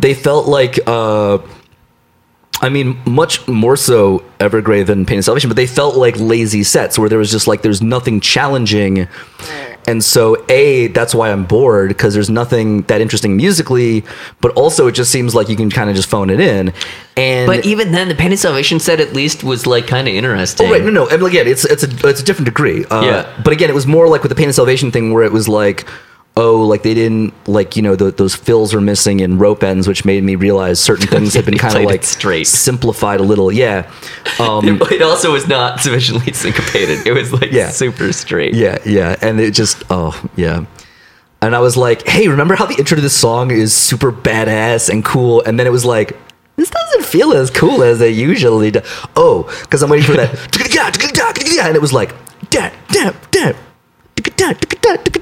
Speaker 1: they felt like, uh, I mean, much more so Evergrey than Pain of Salvation, but they felt like lazy sets where there was just like there's nothing challenging. And so, A, that's why I'm bored because there's nothing that interesting musically, but also it just seems like you can kind of just phone it in. And
Speaker 2: But even then, the Pain of Salvation set at least was like kind of interesting.
Speaker 1: Oh, right, no, no. I mean, again, it's it's a it's a different degree. Uh,
Speaker 2: Yeah.
Speaker 1: But again, it was more like with the pain of salvation thing, where it was like, oh, like they didn't like you know the, those fills are missing and rope ends, which made me realize certain things have been kind of like
Speaker 2: straight.
Speaker 1: simplified a little. Yeah. Um,
Speaker 2: It also was not sufficiently syncopated. It was like
Speaker 1: Yeah.
Speaker 2: super straight.
Speaker 1: yeah, yeah, and it just oh yeah. And I was like, hey, remember how the intro to this song is super badass and cool? And then it was like, this doesn't feel as cool as they usually do. Oh, because I'm waiting for that. And it was like, da, da, da, da, da, da, da,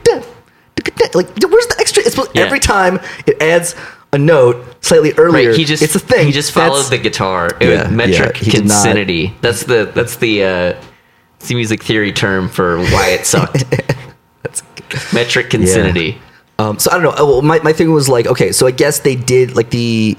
Speaker 1: like where's the extra? It's
Speaker 2: Yeah.
Speaker 1: every time it adds a note slightly earlier.
Speaker 2: Right, he just
Speaker 1: it's a thing.
Speaker 2: He just followed
Speaker 1: That's-
Speaker 2: the guitar. It
Speaker 1: Yeah,
Speaker 2: was metric
Speaker 1: yeah, he did not-
Speaker 2: consinity. That's the that's the uh, it's the music theory term for why it sucked. That's metric consinity.
Speaker 1: Um, so I don't know. Oh, well, my my thing was like, okay, so I guess they did like the.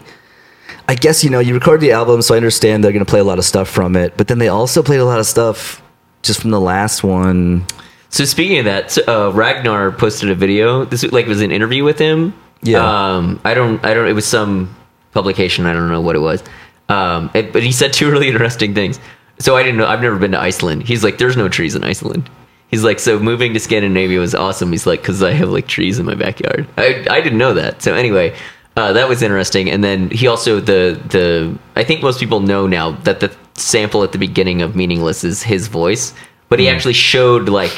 Speaker 1: I guess you know you record the album, so I understand they're gonna play a lot of stuff from it, but then they also played a lot of stuff just from the last one.
Speaker 2: So speaking of that, uh, Ragnar posted a video. This like was an interview with him.
Speaker 1: Yeah.
Speaker 2: Um, I don't. I don't. It was some publication. I don't know what it was. Um, it- but he said two really interesting things. So I didn't know. I've never been to Iceland. He's like, there's no trees in Iceland. He's like, so moving to Scandinavia was awesome. He's like, because I have like trees in my backyard. I I didn't know that. So anyway, uh, that was interesting. And then he also the the I think most people know now that the sample at the beginning of Meaningless is his voice, but he actually showed like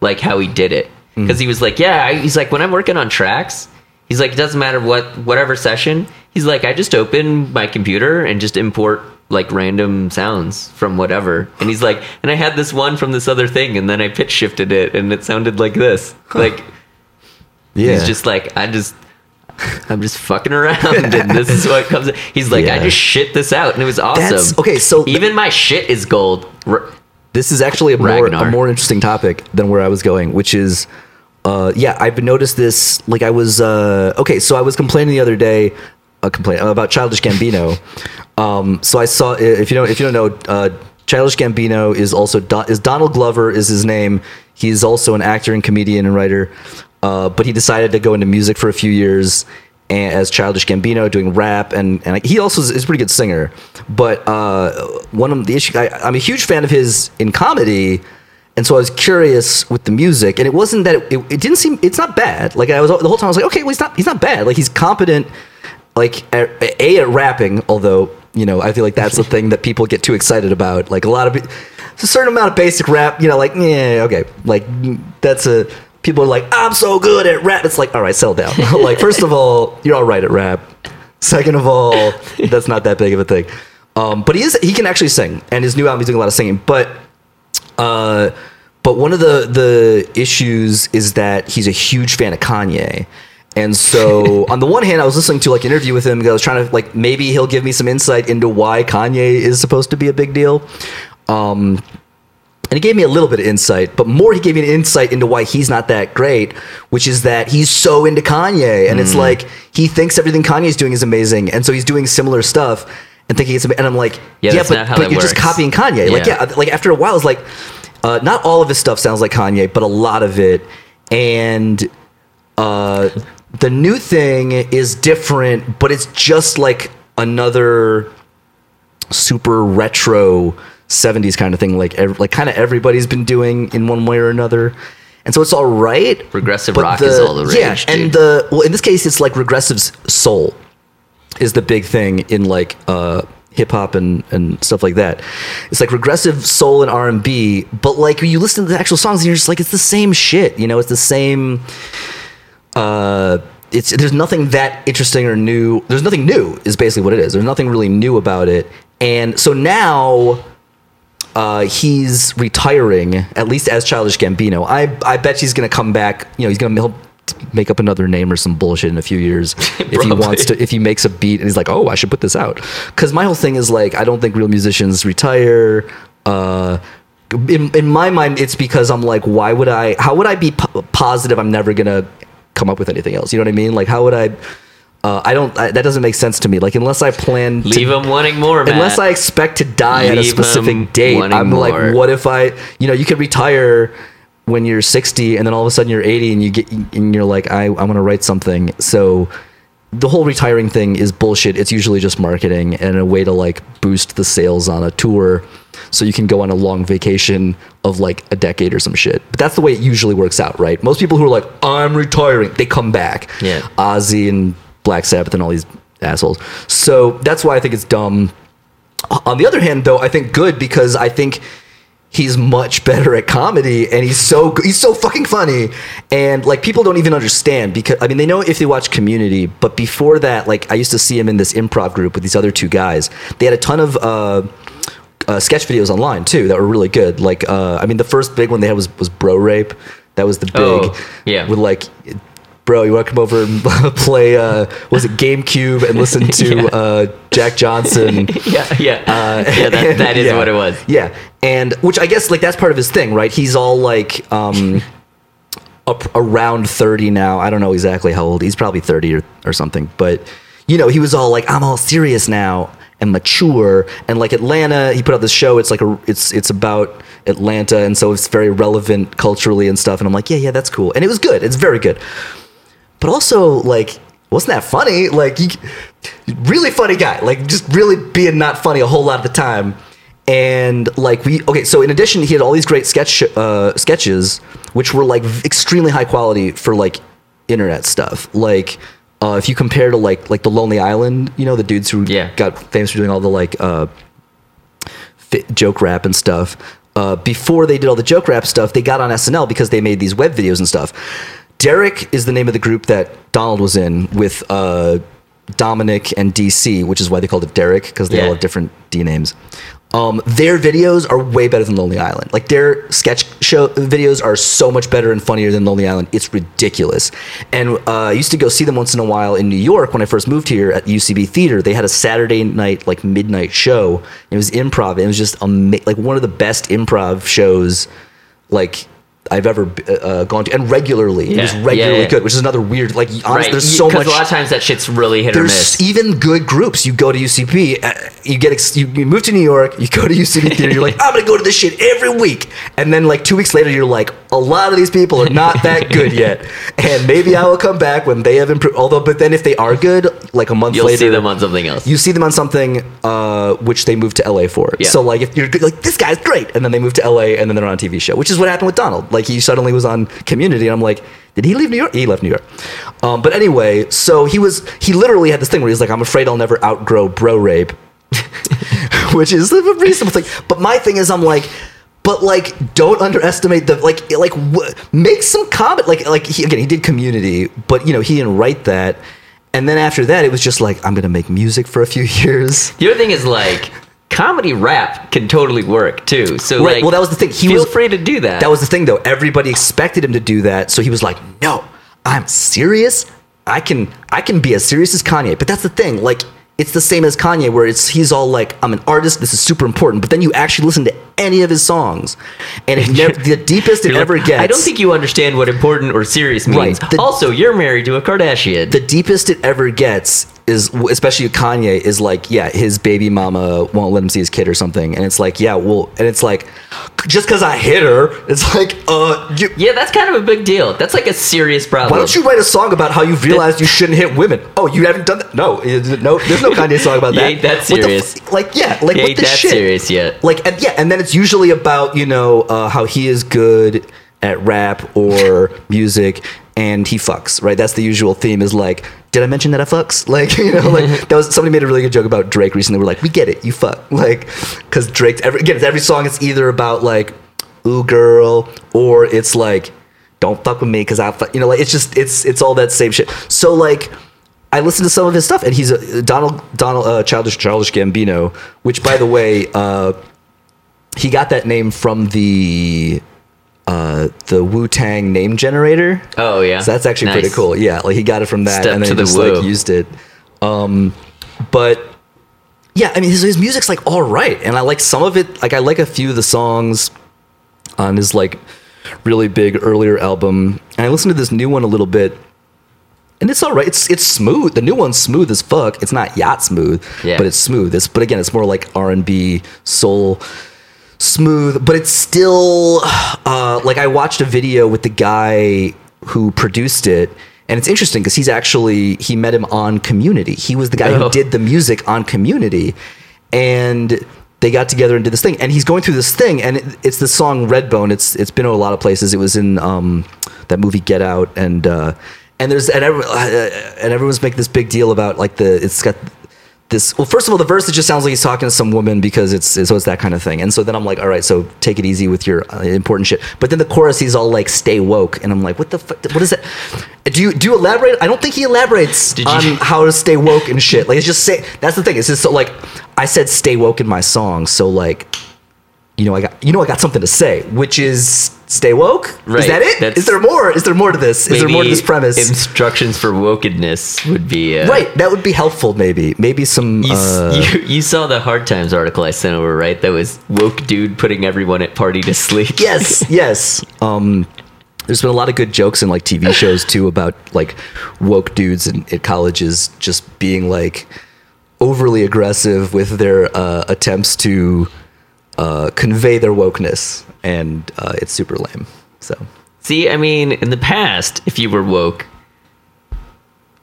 Speaker 2: like how he did it mm-hmm. because he was like, yeah, he's like when I'm working on tracks, he's like it doesn't matter what whatever session. He's like I just open my computer and just import like random sounds from whatever. And he's like, and I had this one from this other thing, and then I pitch shifted it, and it sounded like this. Like
Speaker 1: Yeah,
Speaker 2: he's just like I just. I'm just fucking around, and this is what comes. He's like, I just shit this out, and it was awesome.
Speaker 1: That's- okay, so-
Speaker 2: even my shit is gold. R-
Speaker 1: this is actually a more
Speaker 2: Ragnar.
Speaker 1: a more interesting topic than where I was going, which is, uh, yeah, I've noticed this. Like I was uh, okay, so I was complaining the other day, a complaint about Childish Gambino. Um, so I saw if you don't if you don't know, uh, Childish Gambino is also Don, is Donald Glover is his name. He's also an actor and comedian and writer, uh, but he decided to go into music for a few years. And as Childish Gambino doing rap and and he also is, is a pretty good singer, but uh, one of the issue I, I'm a huge fan of his in comedy, and so I was curious with the music, and it wasn't that it, it, it didn't seem it's not bad. Like I was the whole time I was like, okay, well he's not he's not bad. Like he's competent, like at, a at rapping. Although you know I feel like that's the thing that people get too excited about. Like a lot of it's a certain amount of basic rap. You know, like yeah, okay, like that's a people are like I'm so good at rap. It's like all right, settle down. like first of all, you're all right at rap. Second of all, that's not that big of a thing. Um, but he is he can actually sing, and his new album he's doing a lot of singing. But uh, but one of the the issues is that he's a huge fan of Kanye. And so, on the one hand, I was listening to like an interview with him. Because I was trying to like maybe he'll give me some insight into why Kanye is supposed to be a big deal. Um, and he gave me a little bit of insight, but more he gave me an insight into why he's not that great, which is that he's so into Kanye, and it's
Speaker 2: Mm.
Speaker 1: like he thinks everything Kanye's doing is amazing, and so he's doing similar stuff and thinking it's, and I'm like,
Speaker 2: Yeah,
Speaker 1: yeah, but, but you're just copying Kanye. Like,
Speaker 2: Yeah.
Speaker 1: yeah, like after a while, it's like, uh, not all of his stuff sounds like Kanye, but a lot of it, and uh, the new thing is different, but it's just like another super retro 70s kind of thing like ev- like kind of everybody's been doing in one way or another. And so it's all right
Speaker 2: Progressive
Speaker 1: but
Speaker 2: rock is all the rage
Speaker 1: yeah
Speaker 2: rage,
Speaker 1: and
Speaker 2: dude.
Speaker 1: the well in this case it's like regressive soul is the big thing in like uh hip hop and and stuff like that. It's like regressive soul and r&b but like you listen to the actual songs and you're just like it's the same shit you know? It's the same uh it's there's nothing that interesting or new there's nothing new is basically what it is. There's nothing really new about it. And so now uh, he's retiring at least as childish gambino. I i bet he's gonna come back you know he's gonna he'll make up another name or some bullshit in a few years. If he wants to if he makes a beat and he's like oh i should put this out. Because my whole thing is like i don't think real musicians retire. Uh in, in my mind it's because i'm like why would i how would i be po- positive i'm never gonna come up with anything else? You know what i mean? Like how would i uh, i don't I, that doesn't make sense to me like unless i plan to,
Speaker 2: Leave him wanting more, man.
Speaker 1: unless I expect to die at a specific date, I'm
Speaker 2: more.
Speaker 1: like, what if I, you know, you could retire when you're 60 and then all of a sudden you're 80 and you get, and you're like, I, I want to write something. So the whole retiring thing is bullshit. It's usually just marketing and a way to like boost the sales on a tour so you can go on a long vacation of like a decade or some shit. But that's the way it usually works out, right? Most people who are like, I'm retiring, they come back.
Speaker 2: Yeah.
Speaker 1: Ozzy and Black Sabbath and all these assholes. So that's why I think it's dumb. On the other hand, though, I think good because I think he's much better at comedy and he's so he's so fucking funny and like people don't even understand because I mean they know if they watch Community, but before that, like I used to see him in this improv group with these other two guys. They had a ton of. Uh, uh, sketch videos online too that were really good. Like, uh, I mean, the first big one they had was was Bro Rape. That was the big.
Speaker 2: Oh, yeah.
Speaker 1: With like, bro, you want to come over and play? Uh, was it GameCube and listen to
Speaker 2: Yeah.
Speaker 1: uh, Jack Johnson?
Speaker 2: yeah, yeah,
Speaker 1: Uh,
Speaker 2: yeah. That, that is
Speaker 1: yeah.
Speaker 2: what it was.
Speaker 1: Yeah, and which I guess like that's part of his thing, right? He's all like um, up around thirty now. I don't know exactly how old. He's probably thirty or, or something. But you know, he was all like, "I'm all serious now." And mature, and like Atlanta, he put out this show. It's like a, it's it's about Atlanta, and so it's very relevant culturally and stuff. And I'm like, yeah, yeah, that's cool, and it was good. It's very good but also like wasn't that funny like you, really funny guy like just really being not funny a whole lot of the time and like we okay so in addition he had all these great sketch uh, sketches which were like extremely high quality for like internet stuff like uh, if you compare to like like the lonely island you know the dudes who
Speaker 2: Yeah.
Speaker 1: got famous for doing all the like uh joke rap and stuff. Uh, before they did all the joke rap stuff, they got on SNL because they made these web videos and stuff. Derrick is the name of the group that Donald was in with uh, Dominic and DC, which is why they called it Derrick because they all have different D names. Um, their videos are way better than Lonely Island. Like their sketch show videos are so much better and funnier than Lonely Island. It's ridiculous. And uh, I used to go see them once in a while in New York when I first moved here at UCB Theater. They had a Saturday night like midnight show. It was improv. It was just ama- like one of the best improv shows like I've ever uh, gone to, and regularly. it was regularly
Speaker 2: Yeah, yeah.
Speaker 1: good, which is another weird. Like honestly,
Speaker 2: right.
Speaker 1: there's so much
Speaker 2: a lot of times that shit's really hit or
Speaker 1: there's
Speaker 2: miss.
Speaker 1: even good groups. You go to UCB, uh, you get ex- you, you move to New York, you go to UCB theater, you're like, I'm gonna go to this shit every week, and then like two weeks later, you're like, a lot of these people are not that good yet, and maybe I will come back when they have improved. Although, but then if they are good, like a month later
Speaker 2: You'll
Speaker 1: later,
Speaker 2: see them on something else.
Speaker 1: you see them on something uh, which they moved to LA for.
Speaker 2: Yeah.
Speaker 1: So like if you're good, like this guy's great, and then they move to LA, and then they're on a TV show, which is what happened with Donald. Like he suddenly was on Community, and I'm like, did he leave New York? He left New York. Um, but anyway, so he was he literally had this thing where he's like, I'm afraid I'll never outgrow bro rape, which is a reasonable thing. But my thing is, I'm like. But like, don't underestimate the like, like wh- make some comment. Like, like he, again, he did Community, but you know he didn't write that. And then after that, it was just like, I'm gonna make music for a few years.
Speaker 2: The other thing is like comedy rap can totally work too. So
Speaker 1: Right.
Speaker 2: like,
Speaker 1: well, that was the thing. He
Speaker 2: feel
Speaker 1: was
Speaker 2: free to do that.
Speaker 1: That was the thing, though. Everybody expected him to do that, so he was like, "No, I'm serious. I can, I can be as serious as Kanye." But that's the thing. Like, it's the same as Kanye, where it's he's all like, "I'm an artist. This is super important." But then you actually listen to any of his songs, and it never, the deepest it
Speaker 2: like,
Speaker 1: ever gets.
Speaker 2: I don't think you understand what important or serious means.
Speaker 1: Right. The-
Speaker 2: also, you're married to a Kardashian.
Speaker 1: the deepest it ever gets is especially Kanye is like yeah his baby mama won't let him see his kid or something and it's like yeah well and it's like just because I hit her it's like uh you,
Speaker 2: yeah, that's kind of a big deal. That's like a serious problem.
Speaker 1: why don't you write a song about how you've realized you shouldn't hit women oh you haven't done that no no there's no Kanye song about that.
Speaker 2: ain't that serious.
Speaker 1: f- like yeah like what
Speaker 2: ain't
Speaker 1: the
Speaker 2: that
Speaker 1: shit?
Speaker 2: serious yet.
Speaker 1: like and yeah and then it's usually about you know uh, how he is good at rap or music and he fucks right? That's the usual theme is like did i mention that i fucks? Like you know like that was somebody made a really good joke about drake recently. We're like we get it. You fuck. Like because drake every, again every song it's either about like ooh girl or it's like don't fuck with me because i fuck you know like it's just it's it's all that same shit. So like I listened to some of his stuff, and he's a Donald Donald uh, Childish Childish Gambino, which, by the way, uh, he got that name from the uh, the Wu Tang name generator.
Speaker 2: Oh yeah,
Speaker 1: So that's actually pretty cool. Yeah, like he got it from that,
Speaker 2: Step
Speaker 1: and then he
Speaker 2: the
Speaker 1: just
Speaker 2: Wu.
Speaker 1: like used it. Um, but yeah, I mean his, his music's like all right, and I like some of it. Like I like a few of the songs on his like really big earlier album, and I listened to this new one a little bit. And it's all right. It's it's smooth. The new one's smooth as fuck. It's not yacht smooth,
Speaker 2: Yeah.
Speaker 1: but it's smooth. It's but again, it's more like R and B soul smooth, but it's still uh, like I watched a video with the guy who produced it, and it's interesting because he's actually he met him on Community. He was the guy
Speaker 2: Oh.
Speaker 1: who did the music on Community, and they got together and did this thing. And he's going through this thing, and it, it's the song Redbone. It's it's been in a lot of places. It was in um, that movie Get Out, and uh, and there's and, every, uh, and everyone's making this big deal about like the it's got this well first of all the verse it just sounds like he's talking to some woman because it's so it's that kind of thing. And so then i'm like all right so take it easy with your uh, important shit. But then the chorus he's all like stay woke. And i'm like what the fuck what is that? Do you do you elaborate? I don't think he elaborates on how to stay woke and shit. Like it's just say that's the thing. It's just so like i said stay woke in my song so like you know, I got you know, I got something to say, which is stay woke.
Speaker 2: Right,
Speaker 1: Is that it? Is
Speaker 2: that's-
Speaker 1: there more? Is there more to this? Is there more to this premise?
Speaker 2: Instructions for wokeness would be uh,
Speaker 1: right, that would be helpful. Maybe, maybe some.
Speaker 2: You,
Speaker 1: uh,
Speaker 2: you, you saw the Hard Times article I sent over, right? That was woke dude putting everyone at party to sleep.
Speaker 1: yes, yes. Um, there's been a lot of good jokes in like TV shows too about like woke dudes in, at colleges just being like overly aggressive with their uh, attempts to uh, convey their wokeness, and uh, it's super lame. So
Speaker 2: See, I mean, in the past, if you were woke,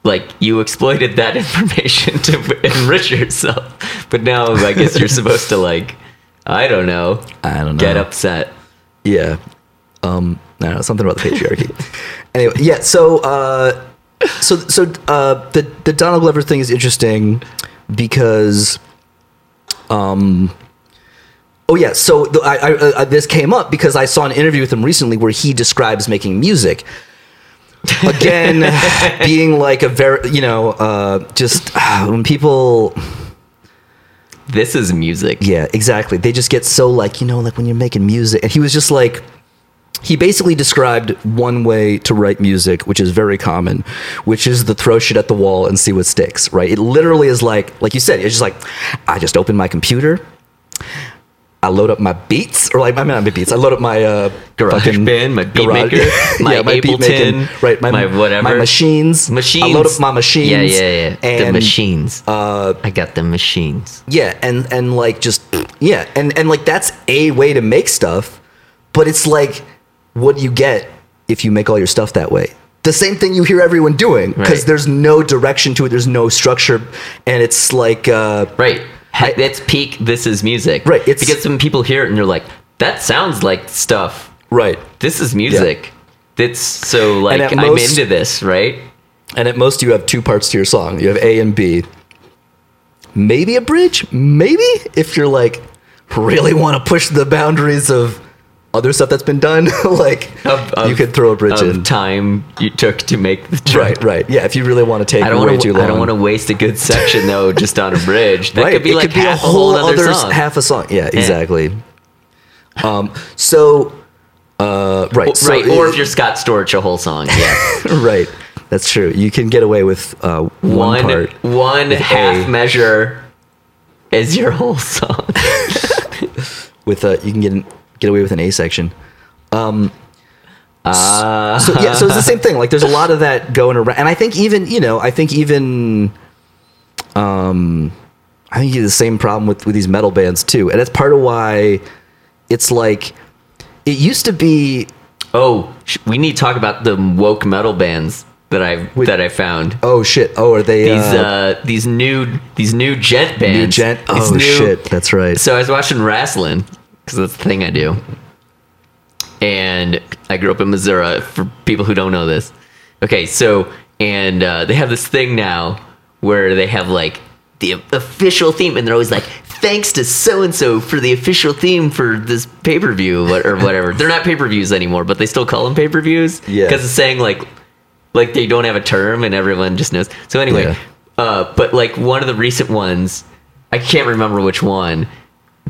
Speaker 2: like you exploited that information to enrich yourself. But now, I guess you're supposed to like, I don't know,
Speaker 1: I don't know.
Speaker 2: get upset.
Speaker 1: Yeah. Um, I don't know, something about the patriarchy. anyway, yeah, so uh so so uh the the Donald Glover thing is interesting because um Oh yeah, so the, I, I, uh, this came up because I saw an interview with him recently where he describes making music. Again, being like a very, you know, uh, just uh, when people
Speaker 2: This is music.
Speaker 1: yeah, exactly. They just get so like, you know, like when you're making music. And he was just like, he basically described one way to write music, which is very common, which is to throw shit at the wall and see what sticks, right? It literally is like, like you said, it's just like, I just open my computer, I load up my beats, or like, I mean, not my beats, I load up my uh,
Speaker 2: Garage
Speaker 1: fucking
Speaker 2: Band, my beat
Speaker 1: garage-
Speaker 2: maker, my
Speaker 1: beat
Speaker 2: Ableton,
Speaker 1: making- right? My,
Speaker 2: my whatever.
Speaker 1: my machines,
Speaker 2: Machines.
Speaker 1: I load up my machines,
Speaker 2: Yeah, yeah, yeah. the machines.
Speaker 1: uh,
Speaker 2: I got the machines.
Speaker 1: yeah, and and like just yeah, and and like that's a way to make stuff, but it's like what do you get if you make all your stuff that way? The same thing you hear everyone doing because
Speaker 2: Right.
Speaker 1: there's no direction to it, there's no structure, and it's like uh,
Speaker 2: Right.
Speaker 1: I-
Speaker 2: That's peak. This is music.
Speaker 1: Right, it's-
Speaker 2: because when people hear it and they're like, "That sounds like stuff."
Speaker 1: right.
Speaker 2: This is music. That's so like I'm into this, right?
Speaker 1: And at most, you have two parts to your song. You have A and B. Maybe a bridge. Maybe if you're like really want to push the boundaries of other stuff that's been done, like
Speaker 2: Of- of-
Speaker 1: you could throw a bridge in.
Speaker 2: time you took to make the track.
Speaker 1: Right, right. Yeah, if you really want to take
Speaker 2: I don't
Speaker 1: way wanna.
Speaker 2: I don't want to waste a good section though, just on a bridge. That
Speaker 1: right.
Speaker 2: could be
Speaker 1: it
Speaker 2: like
Speaker 1: could be a whole other
Speaker 2: song.
Speaker 1: half a song. Yeah, exactly. Um. So, uh, right. so
Speaker 2: right, or if you're Scott Storch, a whole song. Yeah,
Speaker 1: right. That's true. You can get away with uh, one,
Speaker 2: one
Speaker 1: part.
Speaker 2: one half
Speaker 1: A.
Speaker 2: measure is your whole song.
Speaker 1: With uh, you can get get away with an A section.
Speaker 2: Uh,
Speaker 1: So yeah, so it's the same thing. Like there's a lot of that going around, and I think even you know, I think even, um, I think you have the same problem with with these metal bands too, and that's part of why it's like it used to be.
Speaker 2: oh, sh- we need to talk about the woke metal bands that I that I found.
Speaker 1: Oh shit! Oh, are they
Speaker 2: These
Speaker 1: uh,
Speaker 2: uh, these new these new djent bands.
Speaker 1: new
Speaker 2: djent?
Speaker 1: Oh
Speaker 2: new-
Speaker 1: shit! That's right.
Speaker 2: So I was watching wrestling because that's the thing I do. And I grew up in Missouri. For people who don't know this, okay. So and uh, they have this thing now where they have like the official theme, and they're always like, "Thanks to so and so for the official theme for this pay per view or whatever." they're not pay per views anymore, but they still call them pay per views.
Speaker 1: Yeah.
Speaker 2: because it's saying like like they don't have a term and everyone just knows. So anyway,
Speaker 1: Yeah.
Speaker 2: uh, but like one of the recent ones, I can't remember which one.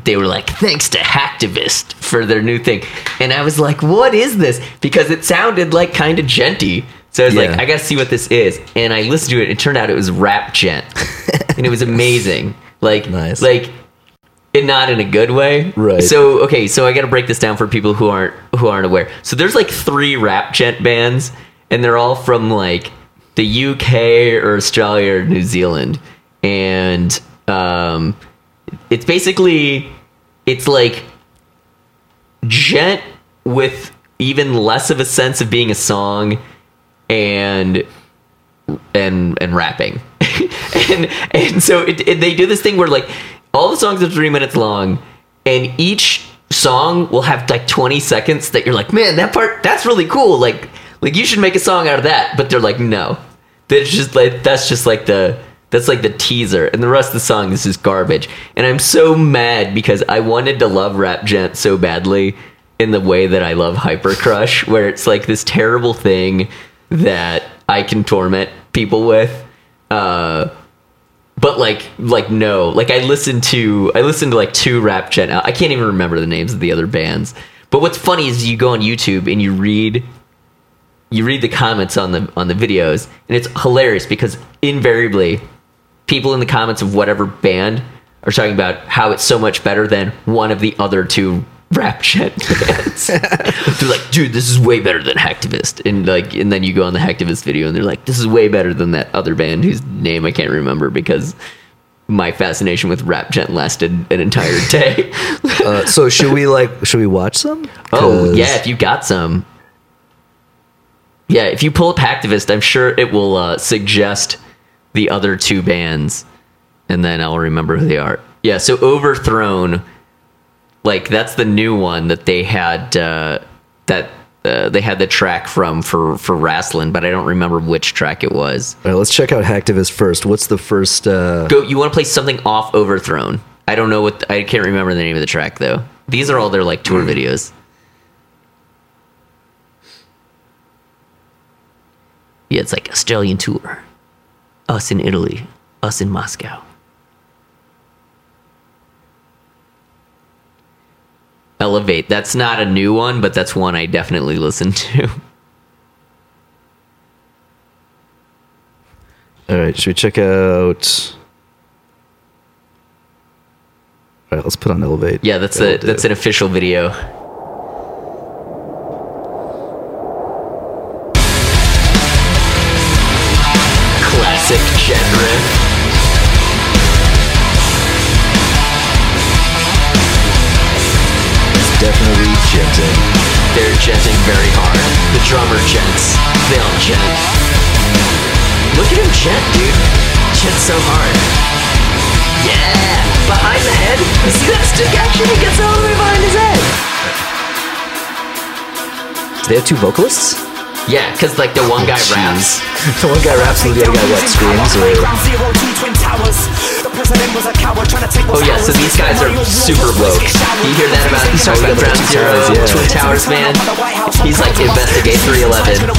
Speaker 2: They were like, "Thanks to Hacktivist for their new thing," and I was like, "What is this?" Because it sounded like kind of djenty. So I was like, "I gotta see what this is," and I listened to it. It turned out it was rap djent, and it was amazing. Like,
Speaker 1: Nice.
Speaker 2: like and not in a good way.
Speaker 1: Right.
Speaker 2: So okay, so I got to break this down for people who aren't who aren't aware. So there's like three rap djent bands, and they're all from like the UK or Australia or New Zealand, and um, it's basically it's like djent with even less of a sense of being a song and and and rapping. And and so it, it- they do this thing where like all the songs are three minutes long and each song will have like 20 seconds that you're like man that part that's really cool. Like like you should make a song out of that. But they're like no. That's just like that's just like the that's like the teaser and the rest of the song is just garbage. And i'm so mad because i wanted to love rap djent so badly in the way that i love hyper crush where it's like this terrible thing that i can torment people with uh but like like no. Like i listened to i listened to like two rap gen i can't even remember the names of the other bands. But what's funny is you go on youtube and you read you read the comments on the on the videos and it's hilarious because invariably people in the comments of whatever band are talking about how it's so much better than one of the other two rap shit bands. they're like, dude, this is way better than Hacktivist. And like and then you go on the Hacktivist video and they're like, this is way better than that other band whose name I can't remember because my fascination with rap djent lasted an entire day.
Speaker 1: Uh, so should we like should we watch some?
Speaker 2: Oh yeah, if you got some. Yeah, if you pull up Hacktivist, I'm sure it will uh, suggest the other two bands, and then I'll remember who they are. Yeah, so Overthrown, like that's the new one that they had uh, that uh, they had the track from for for wrestling, but I don't remember which track it was.
Speaker 1: All right, let's check out Hacktivist first. What's the first? Uh,
Speaker 2: Go, you want to play something off Overthrown? I don't know what I can't remember the name of the track though. These are all their like tour videos. Yeah, it's like Australian tour. Us in Italy, us in Moscow. Elevate. That's not a new one, but that's one I definitely listen to.
Speaker 1: all right, should we check out? All right, let's put on Elevate.
Speaker 2: Yeah, that's
Speaker 1: That'll
Speaker 2: a
Speaker 1: do.
Speaker 2: that's an official video. Drummer jets. All jet. Look at him jet, dude. Jet so hard. Yeah! Behind the head. You see that stick action? He gets all the way behind his head.
Speaker 1: Do they have two vocalists?
Speaker 2: Yeah, because like the one guy raps.
Speaker 1: the one guy raps and the other guy what screams or
Speaker 2: Oh yeah, so these guys are super woke. You hear that about
Speaker 1: He's talking about
Speaker 2: Ground
Speaker 1: the
Speaker 2: Zero,
Speaker 1: Twin Towers, yeah.
Speaker 2: Twin Towers, man? He's like investigate 311.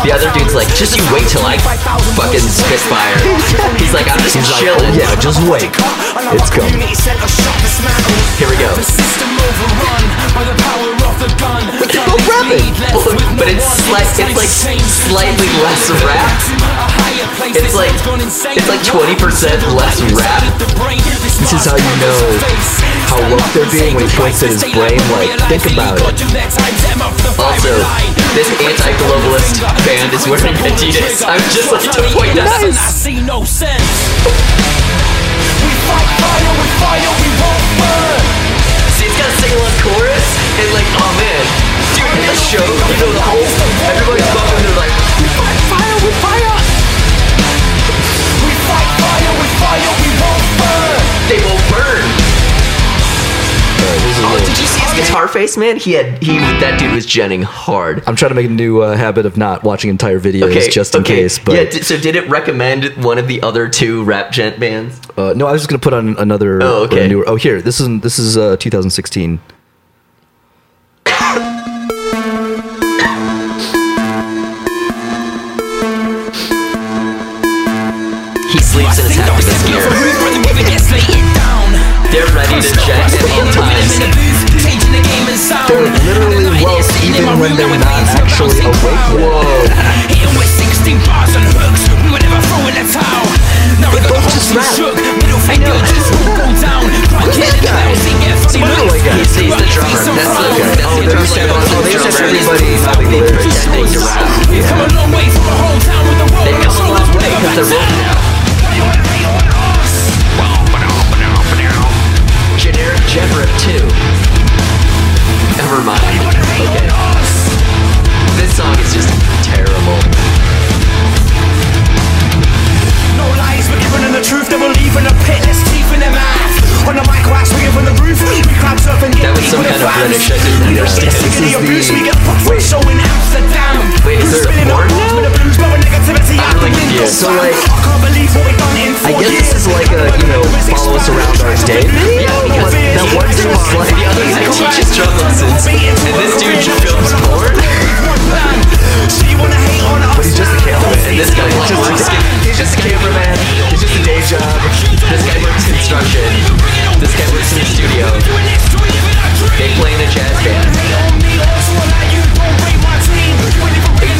Speaker 2: The other dude's like, just you wait till I fucking spit fire. He's like, I'm just
Speaker 1: He's like,
Speaker 2: chilling.
Speaker 1: oh, yeah, just wait. It's coming.
Speaker 2: Here we go.
Speaker 1: They're both rapping.
Speaker 2: But it's like it's like slightly less rap. It's like it's like 20% less rap.
Speaker 1: This is how you know how woke they're being when he points at his brain. Like, think about it.
Speaker 2: Also, this anti-globalist band is wearing Adidas. I would just like to point that out.
Speaker 4: I see no sense. We fight fire with fire, we won't burn.
Speaker 2: See, it's got a sing-along chorus, and like, oh man, dude, in the show, you know, the whole everybody's face, man? He had he that dude was jetting hard.
Speaker 1: I'm trying to make a new uh, habit of not watching entire videos
Speaker 2: Okay,
Speaker 1: just in
Speaker 2: okay.
Speaker 1: case. But
Speaker 2: yeah, d- so did it recommend one of the other two rap djent bands?
Speaker 1: uh, no, I was just gonna put on another.
Speaker 2: Oh, okay.
Speaker 1: newer, oh, here. This is this is uh, 2016.
Speaker 2: He sleeps in his activist gear. They're ready to jet at all times.
Speaker 1: They're literally woke even when they're not actually awake. Whoa!
Speaker 4: Hitting with 16 bars and hooks, we were never throwing the towel. Now we got the
Speaker 1: both
Speaker 4: whole
Speaker 1: just
Speaker 4: team
Speaker 1: rap.
Speaker 4: shook, middle finger just won't go down. Crackhead and
Speaker 1: guy?
Speaker 4: bouncing, yeah, funny
Speaker 1: Another
Speaker 4: looks.
Speaker 1: white guy.
Speaker 2: He's, he's the drummer. That's the, oh, that's
Speaker 1: Oh,
Speaker 2: the
Speaker 1: they're
Speaker 2: drummer.
Speaker 1: just- oh, they just
Speaker 2: Drummer.
Speaker 1: everybody having
Speaker 2: They
Speaker 1: lyrics.
Speaker 2: pretending to rap.
Speaker 4: We've come a long way from a whole town with the world
Speaker 2: They've come a long way because they're woke now. Generic Genrip 2. Never mind. Okay. This song is just terrible.
Speaker 4: No lies, we're them the truth, they believe in the pit, there's teeth in their mouth. On the mic, wax, we give the roof, we crowd surfing,
Speaker 2: That was some kind of British I didn't understand.
Speaker 4: This
Speaker 1: is
Speaker 4: the abuse,
Speaker 1: the-
Speaker 4: we get fucked for a show in Amsterdam.
Speaker 2: Wait, is there a now?
Speaker 4: With the blues, blowing negativity
Speaker 2: I'm
Speaker 4: out the
Speaker 2: really
Speaker 4: window.
Speaker 2: confused.
Speaker 1: So, like,
Speaker 4: I can't believe what we've done in
Speaker 1: I guess this is like a you know follow us around our day.
Speaker 2: Yeah, because
Speaker 1: that one dude was like
Speaker 2: the other guy teaches drum lessons, and this dude films porn.
Speaker 4: So you wanna hate on us?
Speaker 1: But he's just a cameraman.
Speaker 2: And this guy like, works.
Speaker 1: He's just a cameraman. He's just a day job.
Speaker 2: This guy works construction. This guy works in the studio. They play in a jazz band.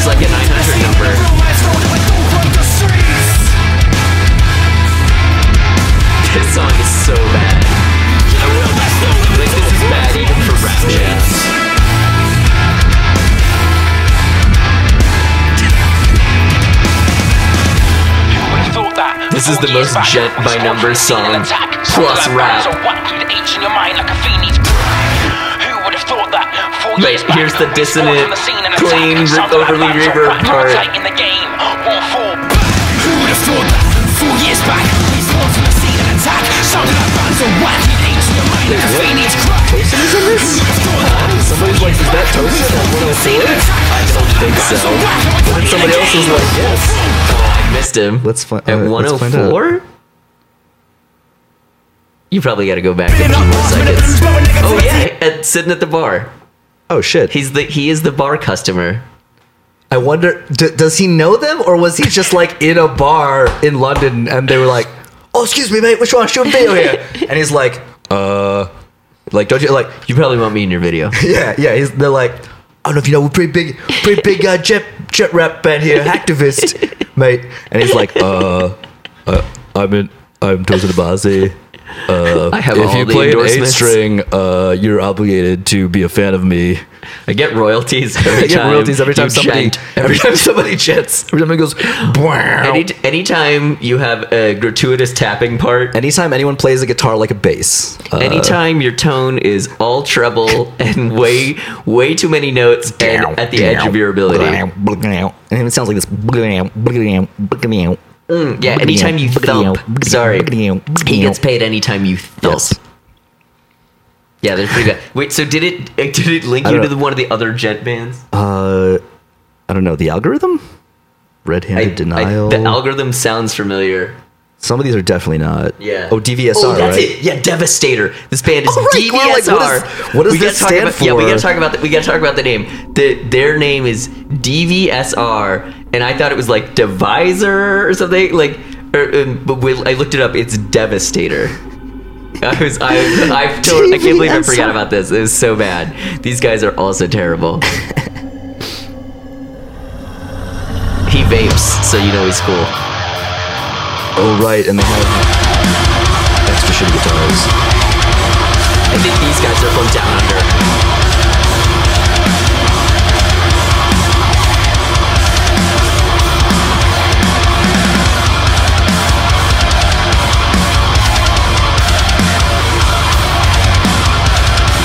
Speaker 2: It's like a 900 number. This is the most Jet by Numbers song plus rap. Wait, here's the dissonant, clean, overly reverb part.
Speaker 4: In the game, one four. Who would have thought that? Four years back, we spawned from the scene attack. Sounded like bands of whack. Age in your mind like a.
Speaker 1: Somebody's like, is that Tosin at 104?
Speaker 2: I don't think so.
Speaker 1: Then somebody else is like, yes.
Speaker 2: I missed him.
Speaker 1: Let's fi-
Speaker 2: At
Speaker 1: uh, find
Speaker 2: 104? You probably got to go back a few more seconds. Oh yeah, at, sitting at the bar.
Speaker 1: Oh shit.
Speaker 2: He's the he is the bar customer.
Speaker 1: I wonder, d- does he know them, or was he just like in a bar in London and they were like, "Oh, excuse me, mate, which one? A video here," and he's like, "Uh, like, don't you like?"
Speaker 2: You probably want me in your video.
Speaker 1: Yeah, yeah. He's they're like, "I don't know if you know, we're pretty big, pretty big uh, djent djent rap band here, Hacktivist, mate," and he's like, "Uh, uh I'm in, I'm Tosin Abasi." Uh,
Speaker 2: I have
Speaker 1: if
Speaker 2: all
Speaker 1: you
Speaker 2: the
Speaker 1: play an eight
Speaker 2: endorsements.
Speaker 1: string, uh, you're obligated to be a fan of me.
Speaker 2: I get royalties every
Speaker 1: I get
Speaker 2: time.
Speaker 1: royalties every time
Speaker 2: you
Speaker 1: somebody
Speaker 2: chant.
Speaker 1: every time somebody chants. Every time it goes. "Bwah."
Speaker 2: Any, anytime you have a gratuitous tapping part,
Speaker 1: Anytime anyone plays a guitar like a bass, uh,
Speaker 2: anytime your tone is all treble and way way too many notes and at the edge of your ability.
Speaker 1: and it sounds like this.
Speaker 2: Yeah, anytime you thump. Sorry. He gets paid anytime you thump.
Speaker 1: Yes.
Speaker 2: Yeah, they're pretty good. Wait, so did it did it link you to the, one of the other djent bands?
Speaker 1: Uh, I don't know the algorithm. Red-handed denial.
Speaker 2: the algorithm sounds familiar.
Speaker 1: Some of these are definitely not.
Speaker 2: Yeah.
Speaker 1: Oh, DVSR.
Speaker 2: Oh, that's
Speaker 1: right?
Speaker 2: it. Yeah, Devastator. This band is
Speaker 1: Oh, right.
Speaker 2: DVSR.
Speaker 1: Like, what is- what does
Speaker 2: We
Speaker 1: this stand
Speaker 2: about, Yeah, we gotta talk about the, we gotta talk about the name. The their name is DVSR, and I thought it was like Divisor or something. Like, or, um, but we, I looked it up. It's Devastator. I was I I, told, I can't believe I forgot about this. It was so bad. These guys are also terrible. he vapes, so you know he's cool.
Speaker 1: Oh, right. And they have extra shitty guitars.
Speaker 2: I think these guys are from Down Under.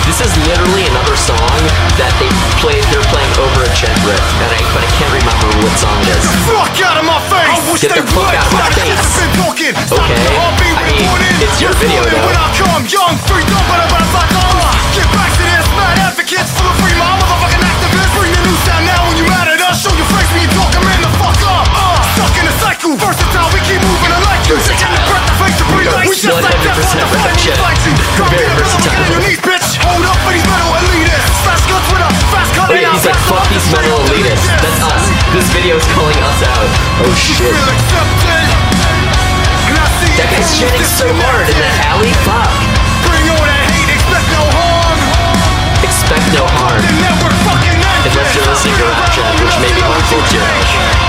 Speaker 2: This is literally that they played. They're playing over a jet rip, and I, but I can't remember what song it is.
Speaker 5: Fuck out of my face! I wish
Speaker 2: Get
Speaker 5: they
Speaker 2: the fuck
Speaker 5: would.
Speaker 2: out of my face.
Speaker 5: Been talking.
Speaker 2: Okay. I mean, it's your video, though.
Speaker 5: When I come young, free dumb, but I'm like, get back to this, mad advocates full of free mind, motherfucking activists. Bring the new sound now when you mad at us. Show your face when you man, the fuck up. Uh, stuck in a cycle. Versatile, we keep moving alike. You take a breath, the face to breathe like
Speaker 2: We
Speaker 5: just like that.
Speaker 2: 100%
Speaker 5: Fuck the fight, we fight you. Come
Speaker 2: Very
Speaker 5: get a rhythm,
Speaker 2: versatile.
Speaker 5: get on your knees, bitch. Hold up for these metal elitists. Fast guns with a fast cut.
Speaker 2: Yeah, he's like, fuck these metal elitists. That's us. This video is calling us out.
Speaker 1: Oh shit.
Speaker 2: That guy's shitting so hard in that alley. Fuck.
Speaker 5: Bring that hate, expect no harm.
Speaker 2: Expect no harm.
Speaker 5: The network fucking ends.
Speaker 2: Unless you're listening to rap which may be harmful to your health.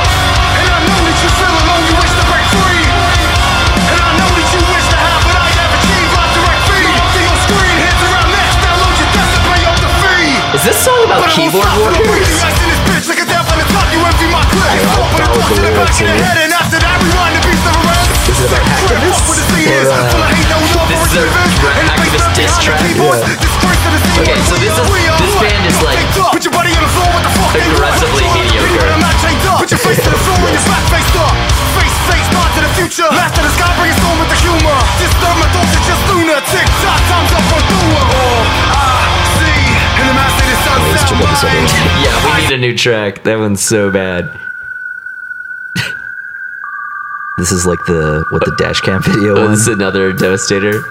Speaker 5: In
Speaker 1: it.
Speaker 5: head, and after that, rewind the beats of the rest.
Speaker 1: Is it about activists?
Speaker 5: The
Speaker 1: Or,
Speaker 5: is,
Speaker 1: uh,
Speaker 5: full of hate, no love
Speaker 2: This is a
Speaker 5: achievements.
Speaker 2: rap
Speaker 5: And the
Speaker 2: activist
Speaker 5: face
Speaker 2: diss
Speaker 5: the
Speaker 2: track?
Speaker 5: keyboard.
Speaker 1: Yeah.
Speaker 2: Okay, so this is- this band is like
Speaker 5: Put your body on the floor, what the fuck
Speaker 2: aggressively
Speaker 5: Put
Speaker 2: mediocre.
Speaker 5: feet, I'm not chained up. Put your face to the floor and your back faced up. Face, face, nod to the future. To the sky, bring it on with the humor. Disturb my thoughts, it's just lunatic. Tick time's up on doer. All I see in the master
Speaker 2: yeah, we need a new track. That one's so bad.
Speaker 1: this is like the what the dash cam video
Speaker 2: oh,
Speaker 1: was.
Speaker 2: another devastator.